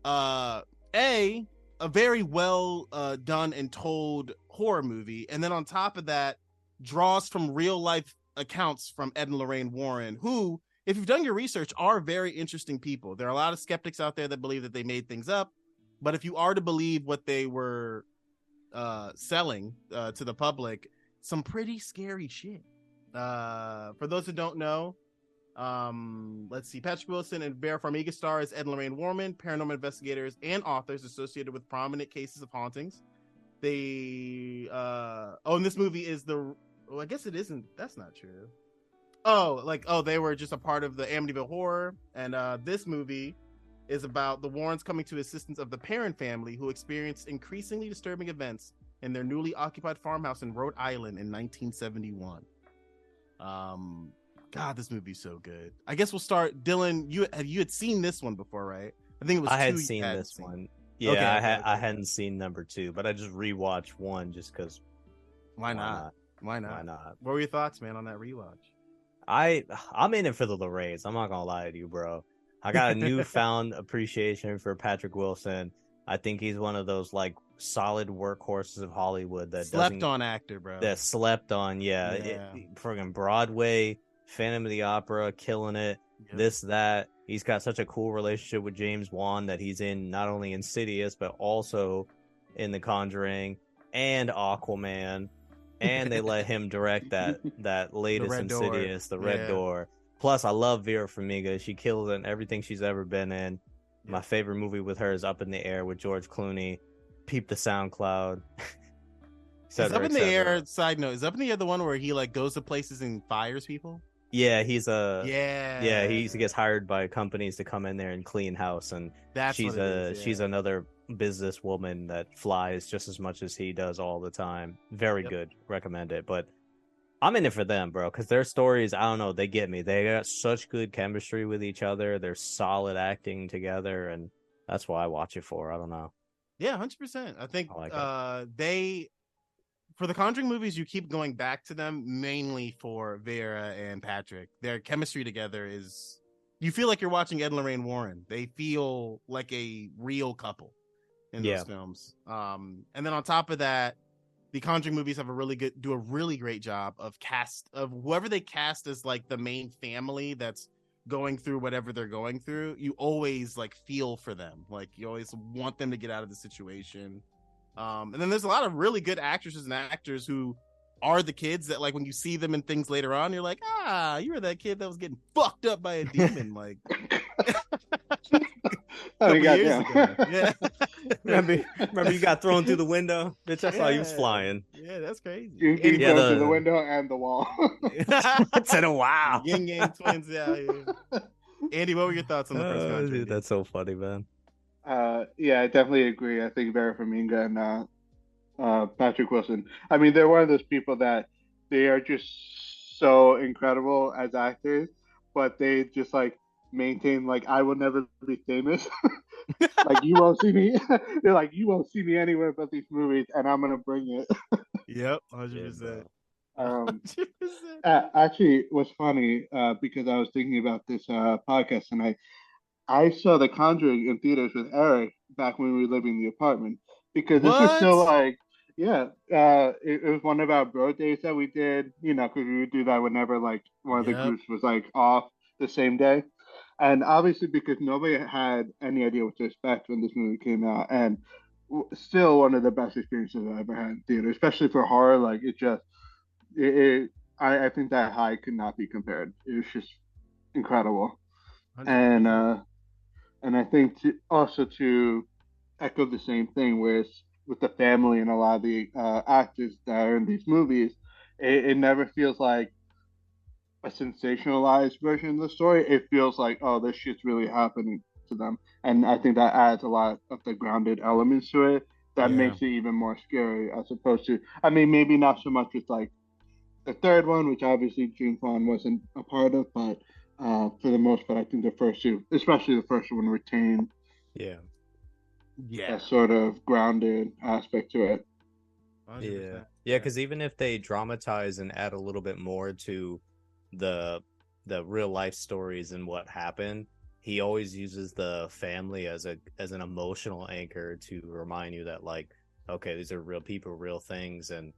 uh a a very well uh done and told horror movie and then on top of that draws from real life accounts from Ed and Lorraine Warren who if you've done your research are very interesting people. There are a lot of skeptics out there that believe that they made things up, but if you are to believe what they were uh selling uh to the public, some pretty scary shit. Uh for those who don't know, um, let's see. Patrick Wilson and Vera Farmiga star as Ed and Lorraine Warren, paranormal investigators and authors associated with prominent cases of hauntings. They uh oh, and this movie is the well, I guess it isn't. That's not true. Oh, like oh, they were just a part of the Amityville Horror, and uh this movie is about the Warrens coming to assistance of the Perron family who experienced increasingly disturbing events in their newly occupied farmhouse in Rhode Island in 1971. Um, God, this movie's so good. I guess we'll start. Dylan, you had you had seen this one before, right? I think it was. I had seen this seen. one. Yeah, Okay, I okay, had I okay. hadn't seen number two, but I just rewatched one just because. Why not? Why not? Why not? What were your thoughts, man, on that rewatch? I I'm in it for the Lorraine's. I'm not gonna lie to you, bro. I got a newfound appreciation for Patrick Wilson. I think he's one of those like solid workhorses of Hollywood that Slept on actor, bro. that slept on. Yeah, it- Yeah. friggin' Broadway, Phantom of the Opera, killing it. Yep. This that he's got such a cool relationship with James Wan that he's in not only Insidious but also in The Conjuring and Aquaman, and they let him direct that <laughs> that latest Door. Insidious, The Red Yeah. Door. Plus, I love Vera Farmiga. She kills in everything she's ever been in. My favorite movie with her is Up in the Air with George Clooney. Peep the SoundCloud. <laughs> Is up in the air. Side note: Is up in the air the one where he like goes to places and fires people? Yeah, he's a yeah, yeah. He gets hired by companies to come in there and clean house, and That's she's a is, yeah. she's another businesswoman that flies just as much as he does all the time. Very Yep. good, recommend it. But I'm in it for them, bro, because their stories, I don't know, they get me. They got such good chemistry with each other. They're solid acting together, and that's why I watch it for. I don't know. Yeah, hundred percent. I think I like uh they for the Conjuring movies, you keep going back to them mainly for Vera and Patrick. Their chemistry together is you feel like you're watching Ed and Lorraine Warren. They feel like a real couple in Yeah. those films. Um, and then on top of that, the Conjuring movies have a really good do a really great job of cast of whoever they cast as like the main family that's going through whatever they're going through you always like feel for them. Like you always want them to get out of the situation. Um and then there's a lot of really good actresses and actors who are the kids that like when you see them in things later on you're like ah you were that kid that was getting fucked up by a demon like <laughs> Oh, couple you got years them. ago. <laughs> yeah remember, remember you got thrown through the window, bitch. I saw you was flying. yeah that's crazy You can Anyway, Yeah, go the- through the window and the wall. <laughs> <laughs> Said a wow. yin yang twins out here andy what were your thoughts on the first Oh, Conjuring, dude, dude? that's so funny, man. Uh, yeah, I definitely agree. I think Vera Farmiga and uh, uh, Patrick Wilson. I mean, they're one of those people that they are just so incredible as actors, but they just like maintain like I will never be famous. <laughs> like you won't see me. <laughs> they're like you won't see me anywhere but these movies, and I'm gonna bring it. <laughs> yep 100% bro. Um, 100%. Uh, actually, what's funny uh, because I was thinking about this uh, podcast and I I saw The Conjuring in theaters with Eric back when we were living in the apartment because this was still like yeah uh, it, it was one of our bro days that we did you know because we would do that whenever like one of the groups was like off the same day and obviously because nobody had any idea what to expect when this movie came out and still one of the best experiences I've ever had in theater especially for horror like it just it, it I, I think that high could not be compared. It was just incredible, and uh, and I think to, also to echo the same thing, whereas with the family and a lot of the uh, actors that are in these movies, it, it never feels like a sensationalized version of the story. It feels like oh, this shit's really happening to them, and I think that adds a lot of the grounded elements to it. That Yeah. makes it even more scary as opposed to, I mean, maybe not so much with like the third one, which obviously James Wan wasn't a part of, but uh, for the most part. I think the first two, especially the first one, retained. Yeah. Yeah. that sort of grounded aspect to it. 100%. Yeah, yeah, because even if they dramatize and add a little bit more to the the real life stories and what happened, he always uses the family as a as an emotional anchor to remind you that like, okay, these are real people, real things, and,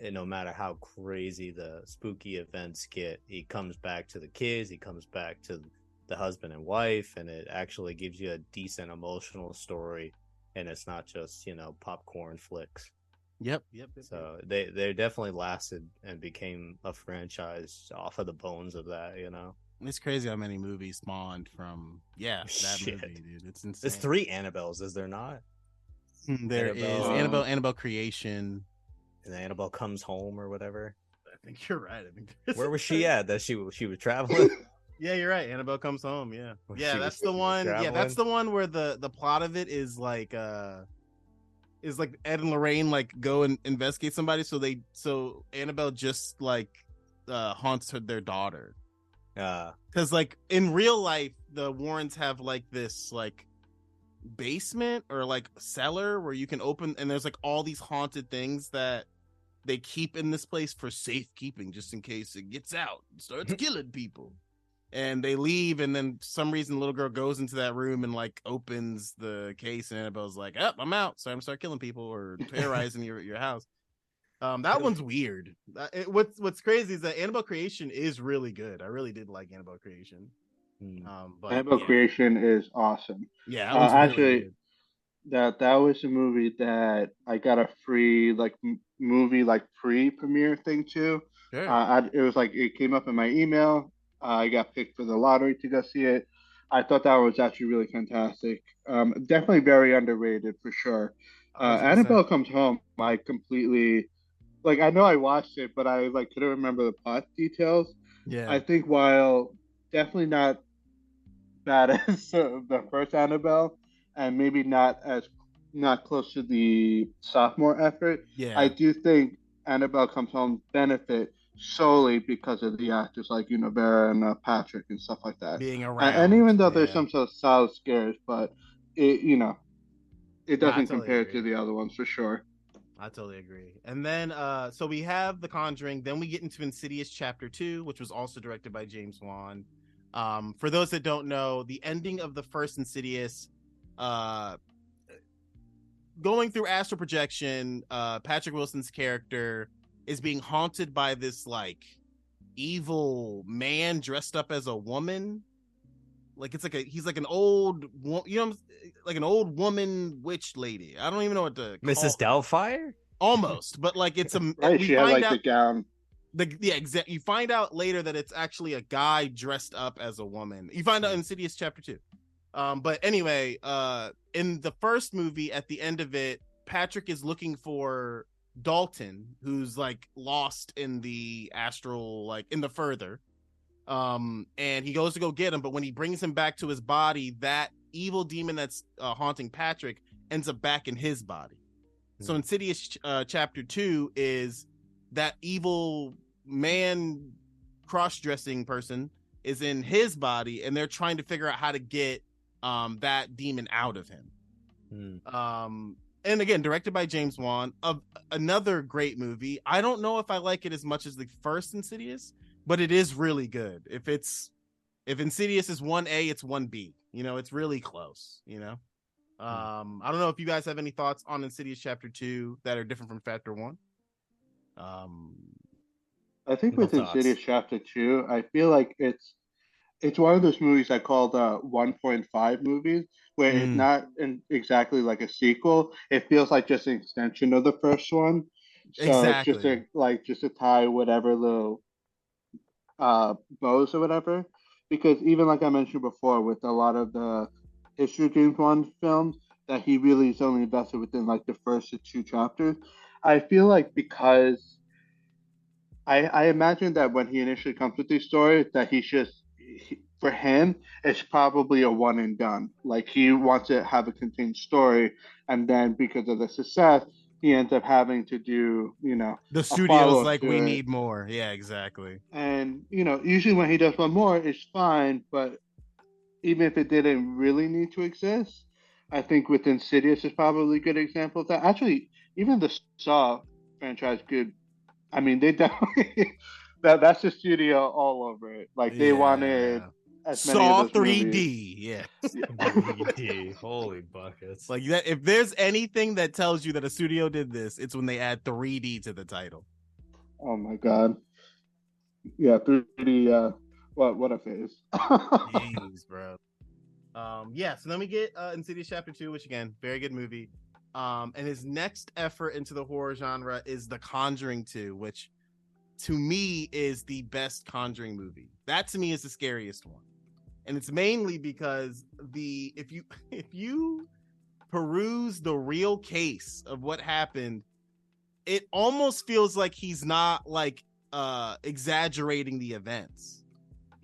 and no matter how crazy the spooky events get, he comes back to the kids, he comes back to the husband and wife, and it actually gives you a decent emotional story, and it's not just you know popcorn flicks. Yep. Yep. yep, So they they definitely lasted and became a franchise off of the bones of that, you know. It's crazy how many movies spawned from yeah <laughs> that Shit. movie, dude. It's insane. There's three Annabelles, is there not? There is Annabelle. Annabelle, Annabelle creation. And Annabelle comes home or whatever. I think you're right. I think there's Where was she at? That she she was traveling. <laughs> Yeah, you're right. Annabelle comes home. Yeah, When yeah, she that's was- the she was <laughs> one. Yeah, that's the one where the the plot of it is like uh is like Ed and Lorraine like go and investigate somebody. So they so Annabelle just like uh haunts her, their daughter uh, because like in real life the Warrens have like this like basement or like cellar where you can open and there's like all these haunted things that they keep in this place for safekeeping just in case it gets out and starts <laughs> killing people and they leave and then for some reason the little girl goes into that room and like opens the case and annabelle's like up i'm out so i'm gonna start killing people or <laughs> terrorizing your, your house um that one's weird Uh, it- what's what's crazy is that annabelle creation is really good i really did like annabelle creation hmm. um but Annabelle yeah, Creation is awesome. yeah Uh, that one's really actually, good. That that was a movie that I got a free like m- movie like pre premiere thing too. Sure. Uh, I, it was like it came up in my email. Uh, I got picked for the lottery to go see it. I thought that was actually really fantastic. Um, definitely very underrated for sure. Uh, Annabelle Comes Home. I completely like. I know I watched it, but I like couldn't remember the plot details. yeah I think while definitely not bad <laughs> as uh, the first Annabelle, and maybe not as not close to the sophomore effort, yeah I do think Annabelle Comes Home benefit solely because of the actors like you know Vera and uh, Patrick and stuff like that. being around and even though there's yeah. some sort of solid scares, but it you know it doesn't totally compare agree. to the other ones for sure. I totally agree. And then uh so we have The Conjuring, then we get into Insidious Chapter 2, which was also directed by James Wan. Um for those that don't know, the ending of the first Insidious uh going through astral projection, uh Patrick Wilson's character is being haunted by this like evil man dressed up as a woman. Like it's like a he's like an old you know like an old woman witch lady. I don't even know what to Mrs. call- Doubtfire. almost but like it's a <laughs> Right? we She had like out the gown. the yeah exact you find out later that it's actually a guy dressed up as a woman you find out Hmm. in insidious chapter two um but anyway uh in the first movie at the end of it patrick is looking for dalton who's like lost in the astral like in the further um and he goes to go get him but when he brings him back to his body that evil demon that's uh, haunting patrick ends up back in his body so Hmm. insidious uh, chapter 2 is that evil man cross-dressing person is in his body and they're trying to figure out how to get um that demon out of him Hmm. um and again directed by james wan of another great movie. I don't know if i like it as much as the first insidious but it is really good. If it's if insidious is 1a it's 1b you know it's really close you know? Um i don't know if you guys have any thoughts on insidious chapter 2 that are different from chapter 1 um I think with thoughts. Insidious Chapter Two, I feel like it's it's one of those movies I call the 1.5 movies, where it's Mm. not in exactly like a sequel. It feels like just an extension of the first one. So it's just a like just to tie whatever little uh bows or whatever. Because even like I mentioned before, with a lot of the history of James Wan films, that he really is only invested within like the first two chapters. I feel like because I, I imagine that when he initially comes with these stories, that he's just he, for him, it's probably a one and done. Like he wants to have a contained story, and then because of the success, he ends up having to do, you know, The studio's like, we it. need more. Yeah, exactly. and you know, usually when he does one more, it's fine. But even if it didn't really need to exist, I think with Insidious is probably a good example of that. Actually, even the Saw franchise could. I mean, they <laughs> definitely that that's the studio all over it. Like they Yeah. wanted Saw of those 3D. movies. Yeah. <laughs> 3D. Holy buckets. Like that if there's anything that tells you that a studio did this, it's when they add 3D to the title. Oh my god. Yeah, 3D. Uh, what what a phase. <laughs> Jeez, bro. Um, yeah, so then we get uh Insidious Chapter 2, which again, very good movie. Um, and his next effort into the horror genre is The Conjuring 2, which to me is the best Conjuring movie. That to me is the scariest one. And it's mainly because the if you <laughs> if you peruse the real case of what happened, it almost feels like he's not like uh exaggerating the events.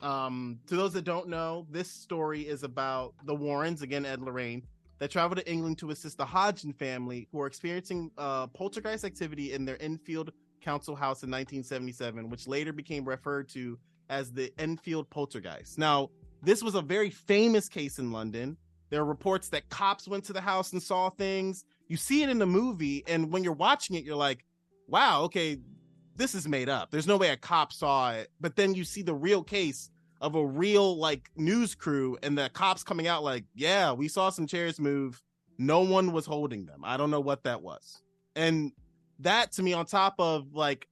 Um, to those that don't know, this story is about the Warrens, again, Ed Lorraine, that travel to England to assist the Hodgson family who are experiencing uh, poltergeist activity in their Enfield council house in 1977, which later became referred to as the Enfield poltergeist. Now, this was a very famous case in London. There are reports that cops went to the house and saw things. You see it in the movie, and when you're watching it, you're like, wow, okay, this is made up. There's no way a cop saw it. But then you see the real case of a real like news crew and the cops coming out like, yeah, we saw some chairs move. No one was holding them. I don't know what that was. And that to me on top of like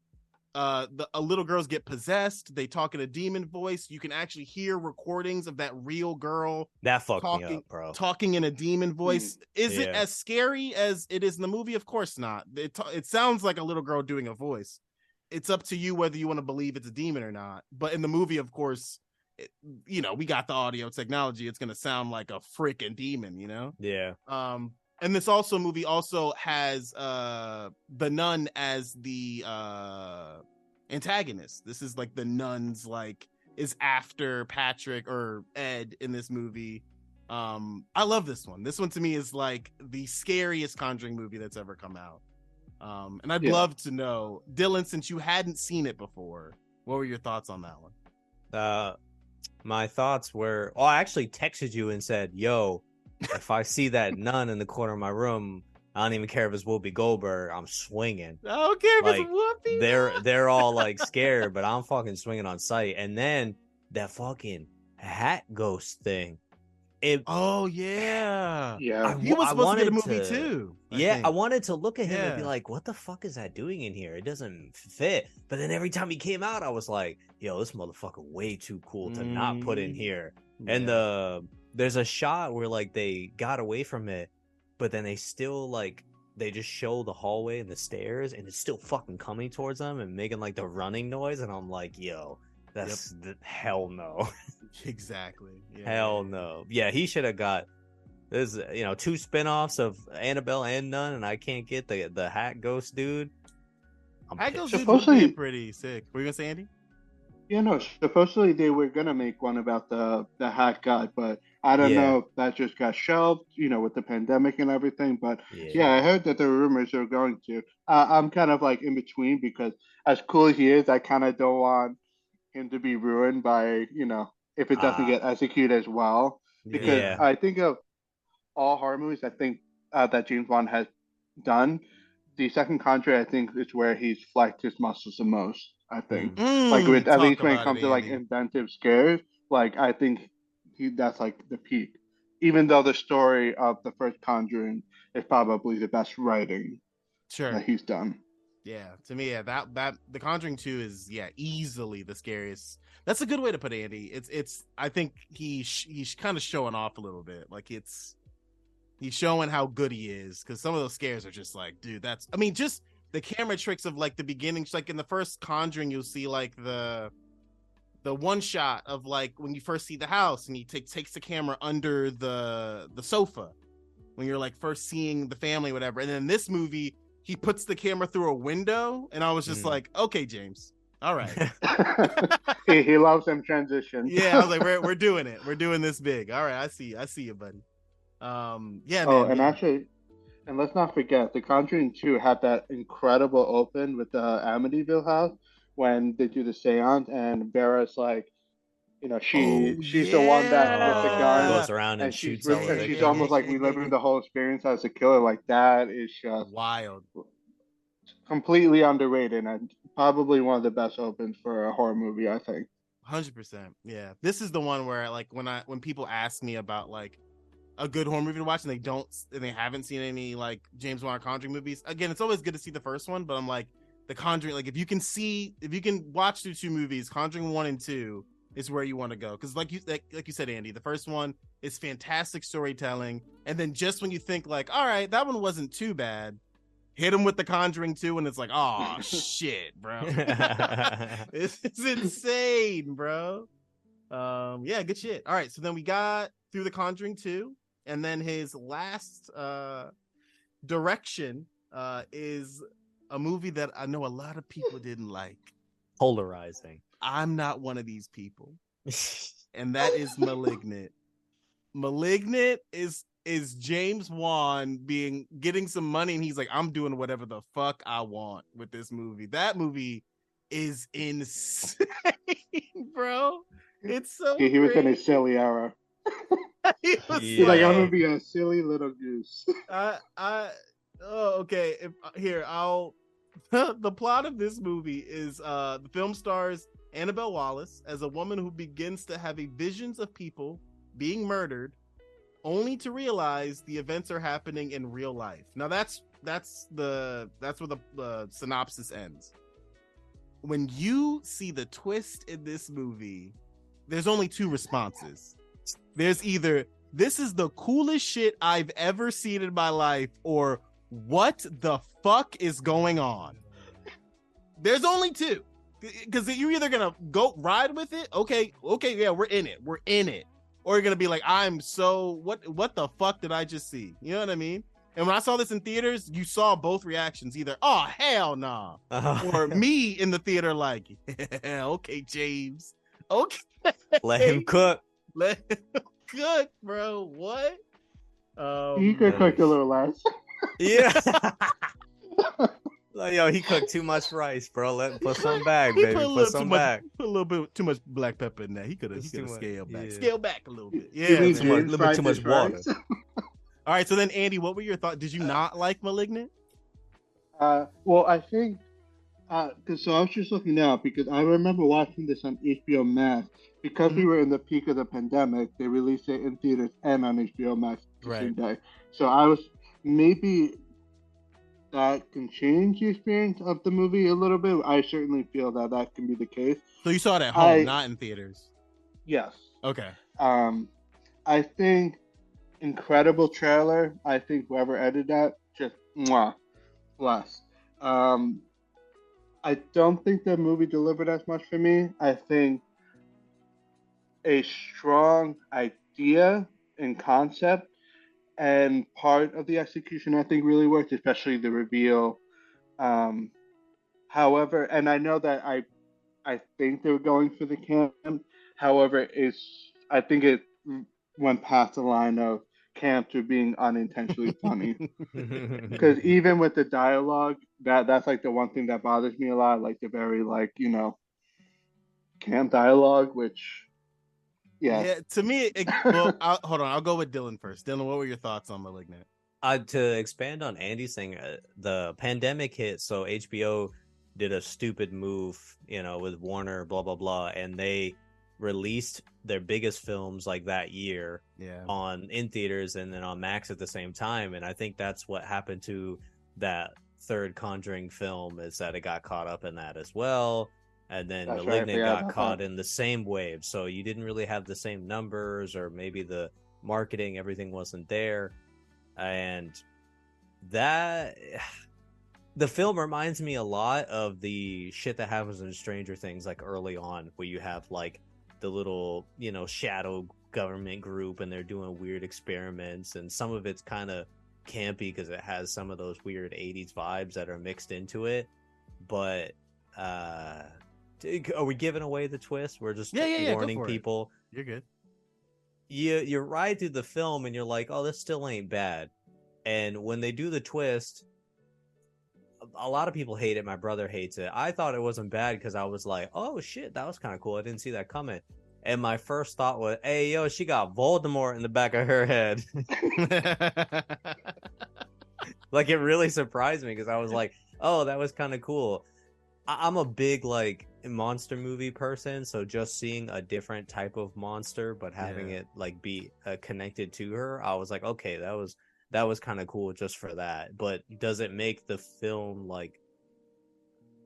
uh the a little girls get possessed, they talk in a demon voice. You can actually hear recordings of that real girl that fucked me talking- up, bro. talking in a demon voice. Is it as scary as it is in the movie? Of course not. It ta- it sounds like a little girl doing a voice. It's up to you whether you want to believe it's a demon or not. But in the movie, of course, it, you know we got the audio technology. It's gonna sound like a freaking demon, you know. yeah. Um, and this also movie also has uh the nun as the uh antagonist. This is like the nuns like is after Patrick or Ed in this movie. Um, I love this one. This one to me is like the scariest Conjuring movie that's ever come out. Um, and I'd Yeah. love to know, Dylan, since you hadn't seen it before, what were your thoughts on that one? Uh, my thoughts were. Oh, I actually texted you and said, "Yo, if I see that nun in the corner of my room, I don't even care if it's Whoopi Goldberg. I'm swinging." I don't care if Like, it's Whoopi. They're <laughs> they're all like scared, but I'm fucking swinging on sight. And then that fucking hat ghost thing. It Oh yeah. yeah. I- He was I supposed to get a movie to- too. I yeah, think. I wanted to look at him and be like, "What the fuck is that doing in here? It doesn't fit." But then every time he came out, I was like, "Yo, this motherfucker way too cool to not put in Mm. here." And Yeah. the there's a shot where like they got away from it, but then they still like they just show the hallway and the stairs, and it's still fucking coming towards them and making like the running noise, and I'm like, "Yo, that's the, hell no, <laughs> exactly. <laughs> Yeah. hell no." Yeah, he should have got. There's you know two spin-offs of Annabelle and Nun, and I can't get the the hat ghost dude. I'm I pissed. go dude would Supposedly- be pretty sick. Were you gonna say Andy? Yeah, no. Supposedly they were gonna make one about the the hat guy, but I don't Yeah. know. if That just got shelved, you know, with the pandemic and everything. But yeah, I heard that there were rumors they were going to. Uh, I'm kind of like in between because as cool as he is, I kind of don't want him to be ruined by you know if it doesn't Ah. get executed as well. Because Yeah. I think of all horror movies, I think uh, that James Wan has done. The second Conjuring, I think, is where he's flexed his muscles the most. I think like Mm, with at least when it about comes to like Andy. inventive scares, like I think he that's like the peak. Even though the story of the first Conjuring is probably the best writing sure. that he's done. Yeah, to me, yeah, that that The Conjuring Two is yeah easily the scariest. That's a good way to put Andy. It's it's. I think he sh- he's kind of showing off a little bit. Like it's he's showing how good he is because some of those scares are just like, dude, that's. I mean, just the camera tricks of like the beginning. Like in the first Conjuring, you'll see like the the one shot of like when you first see the house and he take, takes the camera under the the sofa when you're like first seeing the family whatever and then this movie he puts the camera through a window and i was just Mm. like okay james all right <laughs> <laughs> he, he loves them transitions. yeah i was like we're, <laughs> we're doing it we're doing this big all right i see i see you buddy um yeah oh, and yeah. actually, And let's not forget, The Conjuring 2 had that incredible open with the Amityville house when they do the seance, and Vera's like, you know, she Oh, she's the one that with the yeah. gun, goes around and, and she's shoots all re- the and she's almost like reliving the whole experience as a killer. Like that is just Wild. completely underrated and probably one of the best opens for a horror movie. I think. Hundred percent. Yeah. This is the one where like when I when people ask me about like a good horror movie to watch and they don't and they haven't seen any like James Wan or Conjuring movies. Again, it's always good to see the first one, but I'm like the Conjuring. Like if you can see if you can watch the two movies, Conjuring one and two is where you want to go because like you like, like you said, Andy, the first one is fantastic storytelling, and then just when you think like, all right, that one wasn't too bad, hit him with the Conjuring two, and it's like, oh <laughs> shit, bro. <laughs> <laughs> it's, it's insane, bro. Um, yeah, good shit. All right, so then we got through the Conjuring 2, and then his last uh direction uh is a movie that I know a lot of people <laughs> didn't like. Polarizing. I'm not one of these people, <laughs> and that is Malignant. Malignant is is James Wan being getting some money, and he's like, I'm doing whatever the fuck I want with this movie. That movie is <laughs> insane, bro. It's so He, he was in a silly era. He was He's like, I'm gonna be a silly little goose. I, I, oh, okay. If here, I'll. <laughs> the plot of this movie is uh the film stars Annabelle Wallis as a woman who begins to have visions of people being murdered, only to realize the events are happening in real life. Now that's that's the that's where the, the synopsis ends. When you see the twist in this movie, there's only two responses. There's either this is the coolest shit I've ever seen in my life, or what the fuck is going on? There's only two. Because you're either gonna go ride with it, okay, okay, yeah, we're in it, we're in it, or you're gonna be like, I'm so what? What the fuck did I just see? You know what I mean? And when I saw this in theaters, you saw both reactions: either "Oh hell nah," or <laughs> me in the theater like, yeah, <laughs> "Okay, James, okay." Let him <laughs> cook. Let him cook, bro. What? Um, he could cook a little less. Yeah. <laughs> like, yo, he cooked too much rice, bro. Let put some back, baby. put a Put, little too some much- back. Put a little bit too much black pepper in there. He could have. He could much, scaled back. yeah. Scale back a little bit. Yeah. need too much- James little bit too much fish water. All right. So then, Andy, what were your thoughts? Did you not like *Malignant*? Uh, well, I think because so I was just looking now because I remember watching this on HBO Max because we Mhm. were in the peak of the pandemic. They released it in theaters and on HBO Max the Right. same day. So I was maybe that can change the experience of the movie a little bit. I certainly feel that that can be the case. So you saw it at home, I- not in theaters. Yes. Okay. Um, I think incredible trailer. I think whoever edited that just mwah, bless. Um, I don't think the movie delivered as much for me. I think a strong idea and concept and part of the execution I think really worked, especially the reveal. Um, however, and I know that I I think they were going for the camp. However, it's I think it went past the line of camp to being unintentionally funny. <laughs> <laughs> Because even with the dialogue, that that's like the one thing that bothers me a lot, like the very like you know camp dialogue, which yeah, Yeah. To me, it, well, I'll, hold on. I'll go with Dylan first. Dylan, what were your thoughts on *Malignant*? uh, to expand on Andy's thing, uh, the pandemic hit, so HBO did a stupid move, you know, with Warner, blah blah blah, and they released their biggest films like that year Yeah. on in theaters and then on Max at the same time, and I think that's what happened to that third Conjuring film is that it got caught up in that as well. And then That's right, Malignant forgot got caught in the same wave, so you didn't really have the same numbers, or maybe the marketing, everything wasn't there. And that <sighs> the film reminds me a lot of the shit that happens in Stranger Things, like early on, where you have like the little, you know, shadow government group and they're doing weird experiments, and some of it's kind of campy because it has some of those weird 80s vibes that are mixed into it. But, uh, are we giving away the twist? We're just Yeah, yeah, yeah, warning it. people You're good. you you ride through the film and you're like, oh, this still ain't bad, And when they do the twist, a- lot of people hate it. My brother hates it. I thought it wasn't bad because I was like, "Oh shit, that was kind of cool." I didn't see that coming. And my first thought was, "Hey, yo, she got Voldemort in the back of her head." <laughs> like it really surprised me because I was like, "Oh, that was kind of cool." I- I'm a big like monster movie person, so just seeing a different type of monster, but having Yeah. it like be uh, connected to her, I was like, "Okay, that was that was kind of cool just for that." But does it make the film like?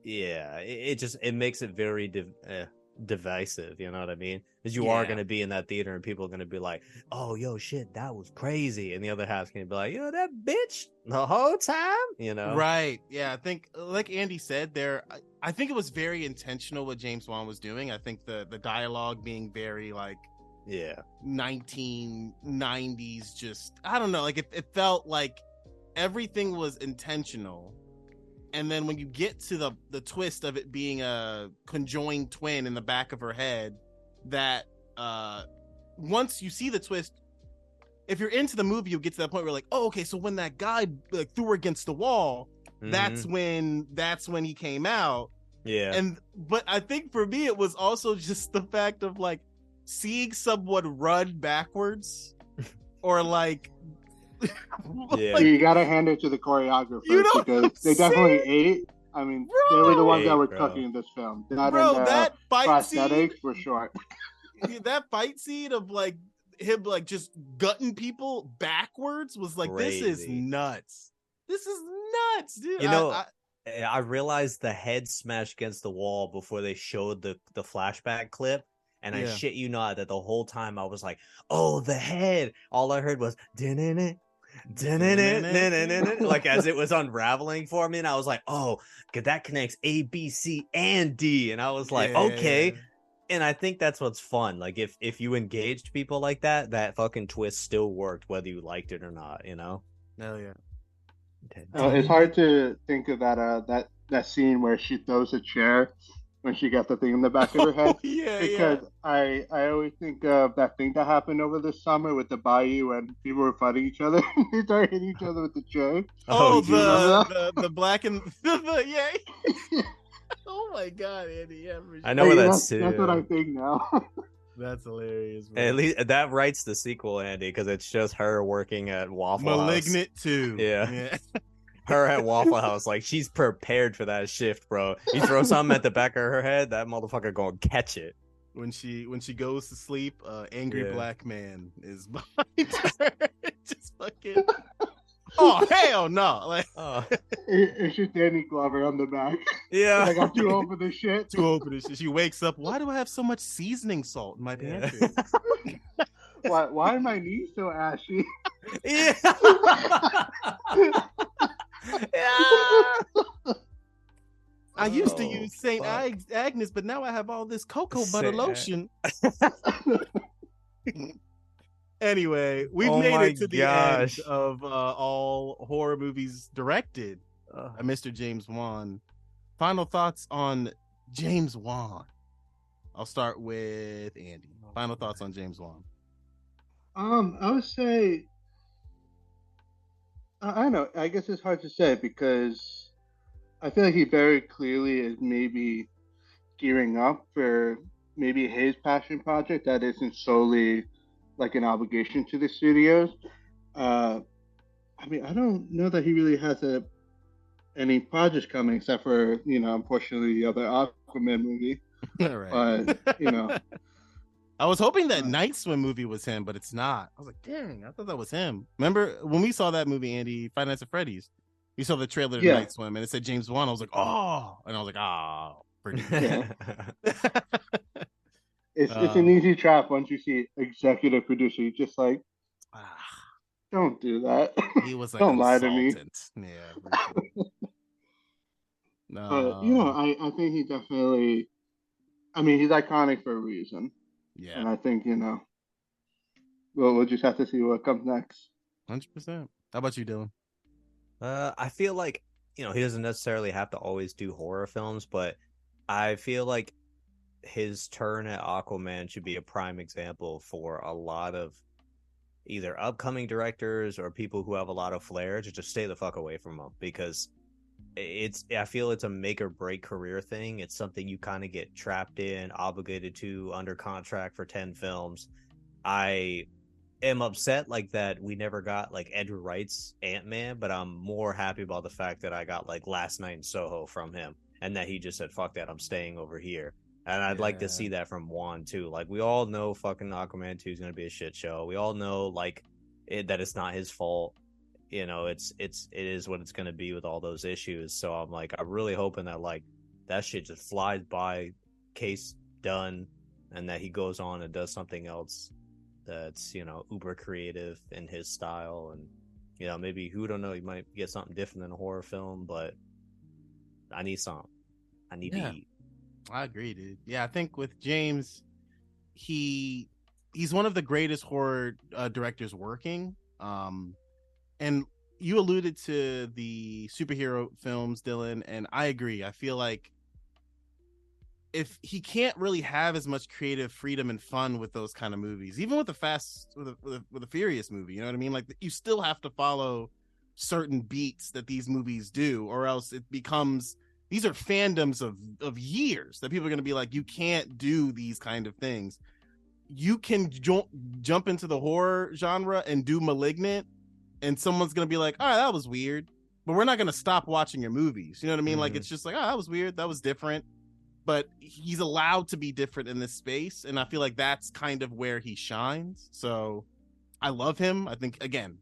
Yeah, it, it just it makes it very div- uh, divisive. You know what I mean? Because you are going to be in that theater, and people are going to be like, "Oh, yo, shit, that was crazy," and the other half's going to be like, "Yo, that bitch the whole time," you know? Right. Yeah. I think, uh, like Andy said, there. I, I think it was very intentional what James Wan was doing. I think the the dialogue being very like Yeah. 1990s. Just I don't know. Like it, it felt like everything was intentional. And then when you get to the the twist of it being a conjoined twin in the back of her head, that uh once you see the twist, if you're into the movie, you get to that point where like, oh, okay, so when that guy like, threw her against the wall, that's Mhm. when that's when he came out yeah. and but i think for me it was also <laughs> just the fact of like seeing someone run backwards <laughs> or like <laughs> Yeah. you gotta hand it to the choreographers You know because they definitely ate. I mean, they were the ones that were Bro. cooking this film. Not bro in the that fight scene prosthetics for sure. that fight scene of like him like just gutting people backwards was like this is nuts this is nuts dude You know, I, Eh, I realized the head smashed against the wall before they showed the the flashback clip. And I shit you not that the whole time I was like, "Oh, the head!" All I heard was "din-in-it, din-in-it, <laughs> like as it was unraveling for me, and I was like, "Oh, "Oh, 'cause that connects A, B, C, and D," and I was like, Yeah, "Okay." And I think that's what's fun. Like if if you engaged people like that, that fucking twist still worked whether you liked it or not. You know. hell yeah Uh, it's hard to think of that uh, that that scene where she throws a chair when she got the thing in the back of her <laughs> oh, head. yeah Because I I always think of that thing that happened over the summer with the Bayou and people were fighting each other. <laughs> they started hitting each other with the chair. Oh, oh you remember the, the the black and <laughs> the yeah. oh my god, Andy. Yeah, for I know Hey, where that's that's, that's what. I think now. That's hilarious. bro. At least that writes the sequel, Andy, because it's just her working at Waffle House. Malignant too. Yeah. Her at Waffle House, like she's prepared for that shift, bro. You throw <laughs> something at the back of her head, that motherfucker gonna catch it. When she when she goes to sleep, uh, angry Yeah. black man is <laughs> behind her. <laughs> Just fucking. Oh hell no! Like Oh, It- it's just Danny Glover on the back. yeah. like I'm too old for this shit. too open. and shit. She wakes up. Why do I have so much seasoning salt in my Yeah. Why why are my knees so ashy? yeah. Yeah. I used to Oh, use Saint. Ag- Agnes, but now I have all this cocoa butter Saint Ag- lotion. <laughs> anyway, we've Oh made it to the end of uh, all horror movies directed Uh, by Mr. James Wan. Final thoughts on James Wan. I'll start with Andy. Final thoughts on James Wan. Um, I would say, I, don't know. I guess it's hard to say because I feel like he very clearly is maybe gearing up for maybe his passion project that isn't solely like an obligation to the studios. Uh, I mean, I don't know that he really has a any projects coming except for you know, unfortunately, the other Aquaman movie. <laughs> All right. But you know, <laughs> I was hoping that Night Swim movie was him, but it's not. I was like, dang, I thought that was him. Remember when we saw that movie, Andy, Five Nights at Freddy's? We saw the trailer to Yeah. Night Swim and it said James Wan. I was like, oh, and I was like, oh, pretty. <laughs> Yeah. <laughs> it's it's Um, an easy trap once you see executive producer. You just like Ah, don't do that. he was <laughs> like, Don't lie to me. Yeah. no, But you know, I, I think he definitely. I mean, he's iconic for a reason, yeah, and I think you know. We'll we'll just have to see what comes next. hundred percent. How about you, Dylan? Uh, I feel like you know he doesn't necessarily have to always do horror films, but I feel like his turn at Aquaman should be a prime example for a lot of either upcoming directors or people who have a lot of flair to just stay the fuck away from them because it's I feel it's a make or break career thing. It's something you kind of get trapped in, obligated to under contract for 10 films. I am upset like that we never got like Edgar Wright's Ant-Man, but I'm more happy about the fact that I got like Last Night in Soho from him and that he just said fuck that, I'm staying over here. And I'd like to see that from Wan too. Like we all know fucking Aquaman 2 is going to be a shit show. We all know like it, that it's not his fault you know it's it's it is what it's going to be with all those issues so i'm like i'm really hoping that like that shit just flies by case done and that he goes on and does something else that's you know uber creative in his style and you know maybe who don't know he might get something different than a horror film but i need some i need Yeah. to eat I agree, dude. Yeah, I think with James, he he's one of the greatest horror uh, directors working. Um, and you alluded to the superhero films, Dylan, and I agree. I feel like if he can't really have as much creative freedom and fun with those kind of movies, even with the fast with a, with a, with a furious movie, you know what I mean? Like you still have to follow certain beats that these movies do, or else it becomes these are fandoms of of years that people are going to be like you can't do these kind of things you can jo- jump into the horror genre and do malignant and someone's to be like all right that was weird but we're not to stop watching your movies you know what i mean like Mhm. it's just like oh that was weird that was different but he's allowed to be different in this space and i feel like that's kind of where he shines so i love him i think again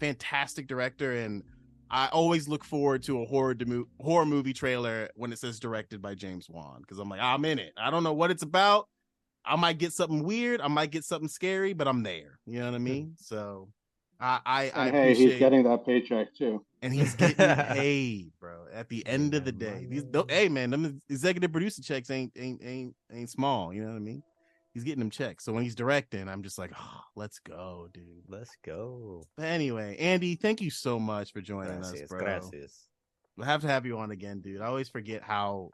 fantastic director and I always look forward to a horror demo- horror movie trailer when it says directed by James Wan because I'm like I'm in it. I don't know what it's about. I might get something weird. I might get something scary, but I'm there. You know what I mean? So I I, I hey, appreciate he's getting that paycheck too. and he's getting <laughs> paid, bro. At the end of the day, these tho- hey man, them executive producer checks ain't ain't ain't ain't small. You know what I mean? He's getting them checks. So when he's directing, I'm just like, oh, let's go, dude. let's go But anyway, Andy, thank you so much for joining us, bro. gracias We'll have to have you on again, dude. I always forget how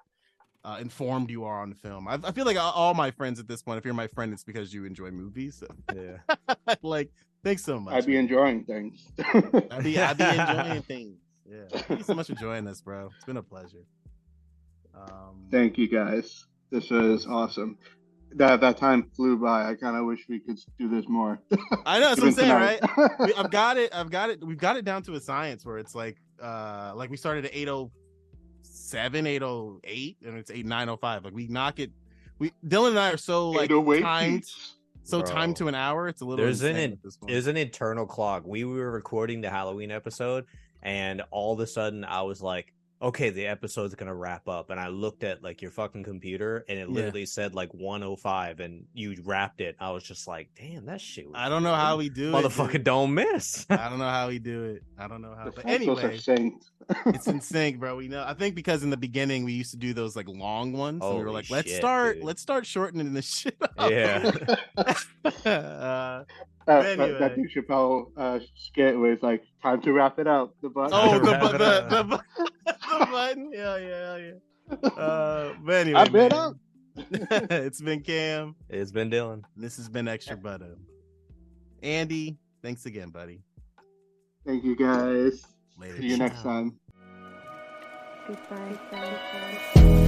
uh, informed you are on film. I, I feel like all, all my friends at this point, if you're my friend, it's because you enjoy movies. So, yeah <laughs> like, thanks so much. I'd be man. enjoying things. <laughs> I'd be, I'd be enjoying <laughs> things. Yeah. Thank you so much for joining us, bro. It's been a pleasure. Um, Thank you guys. This is awesome. That that time flew by. I kind of wish we could do this more. I know that's what I'm saying, right? tonight. we, I've got it. I've got it. We've got it down to a science where it's like, uh, like we started at 807, 808, and it's 8905. Like we knock it. We Dylan and I are so like timed, so Bro. timed to an hour. It's a little. There's an insane in- at this point. There's an internal clock. We were recording the Halloween episode, and all of a sudden, I was like, "Okay, the episode's gonna wrap up." And I looked at like your fucking computer, and it Yeah. literally said like 105, and you wrapped it. I was just like, "Damn, that shit." Was I don't know how we do it. motherfucker dude. don't miss. I don't know how we do it. I don't know how. The But anyway, it's in sync, bro. We know. I think because in the beginning we used to do those like long ones, and we were like, let's shit, start, dude. let's start shortening this <laughs> shit. Up. yeah, <laughs> uh, Uh, Anyway. that, that Dave Chappelle uh, skit was like, time to wrap it up. The button. oh, the, Wrap bu- the, the, bu- the button. Yeah, yeah, yeah. Uh, but anyway, I've been up. <laughs> it's been Cam. it's been Dylan. This has been Extra Butter. Andy, thanks again, buddy. Thank you guys. Later. See you next Ciao. time. Goodbye. Goodbye.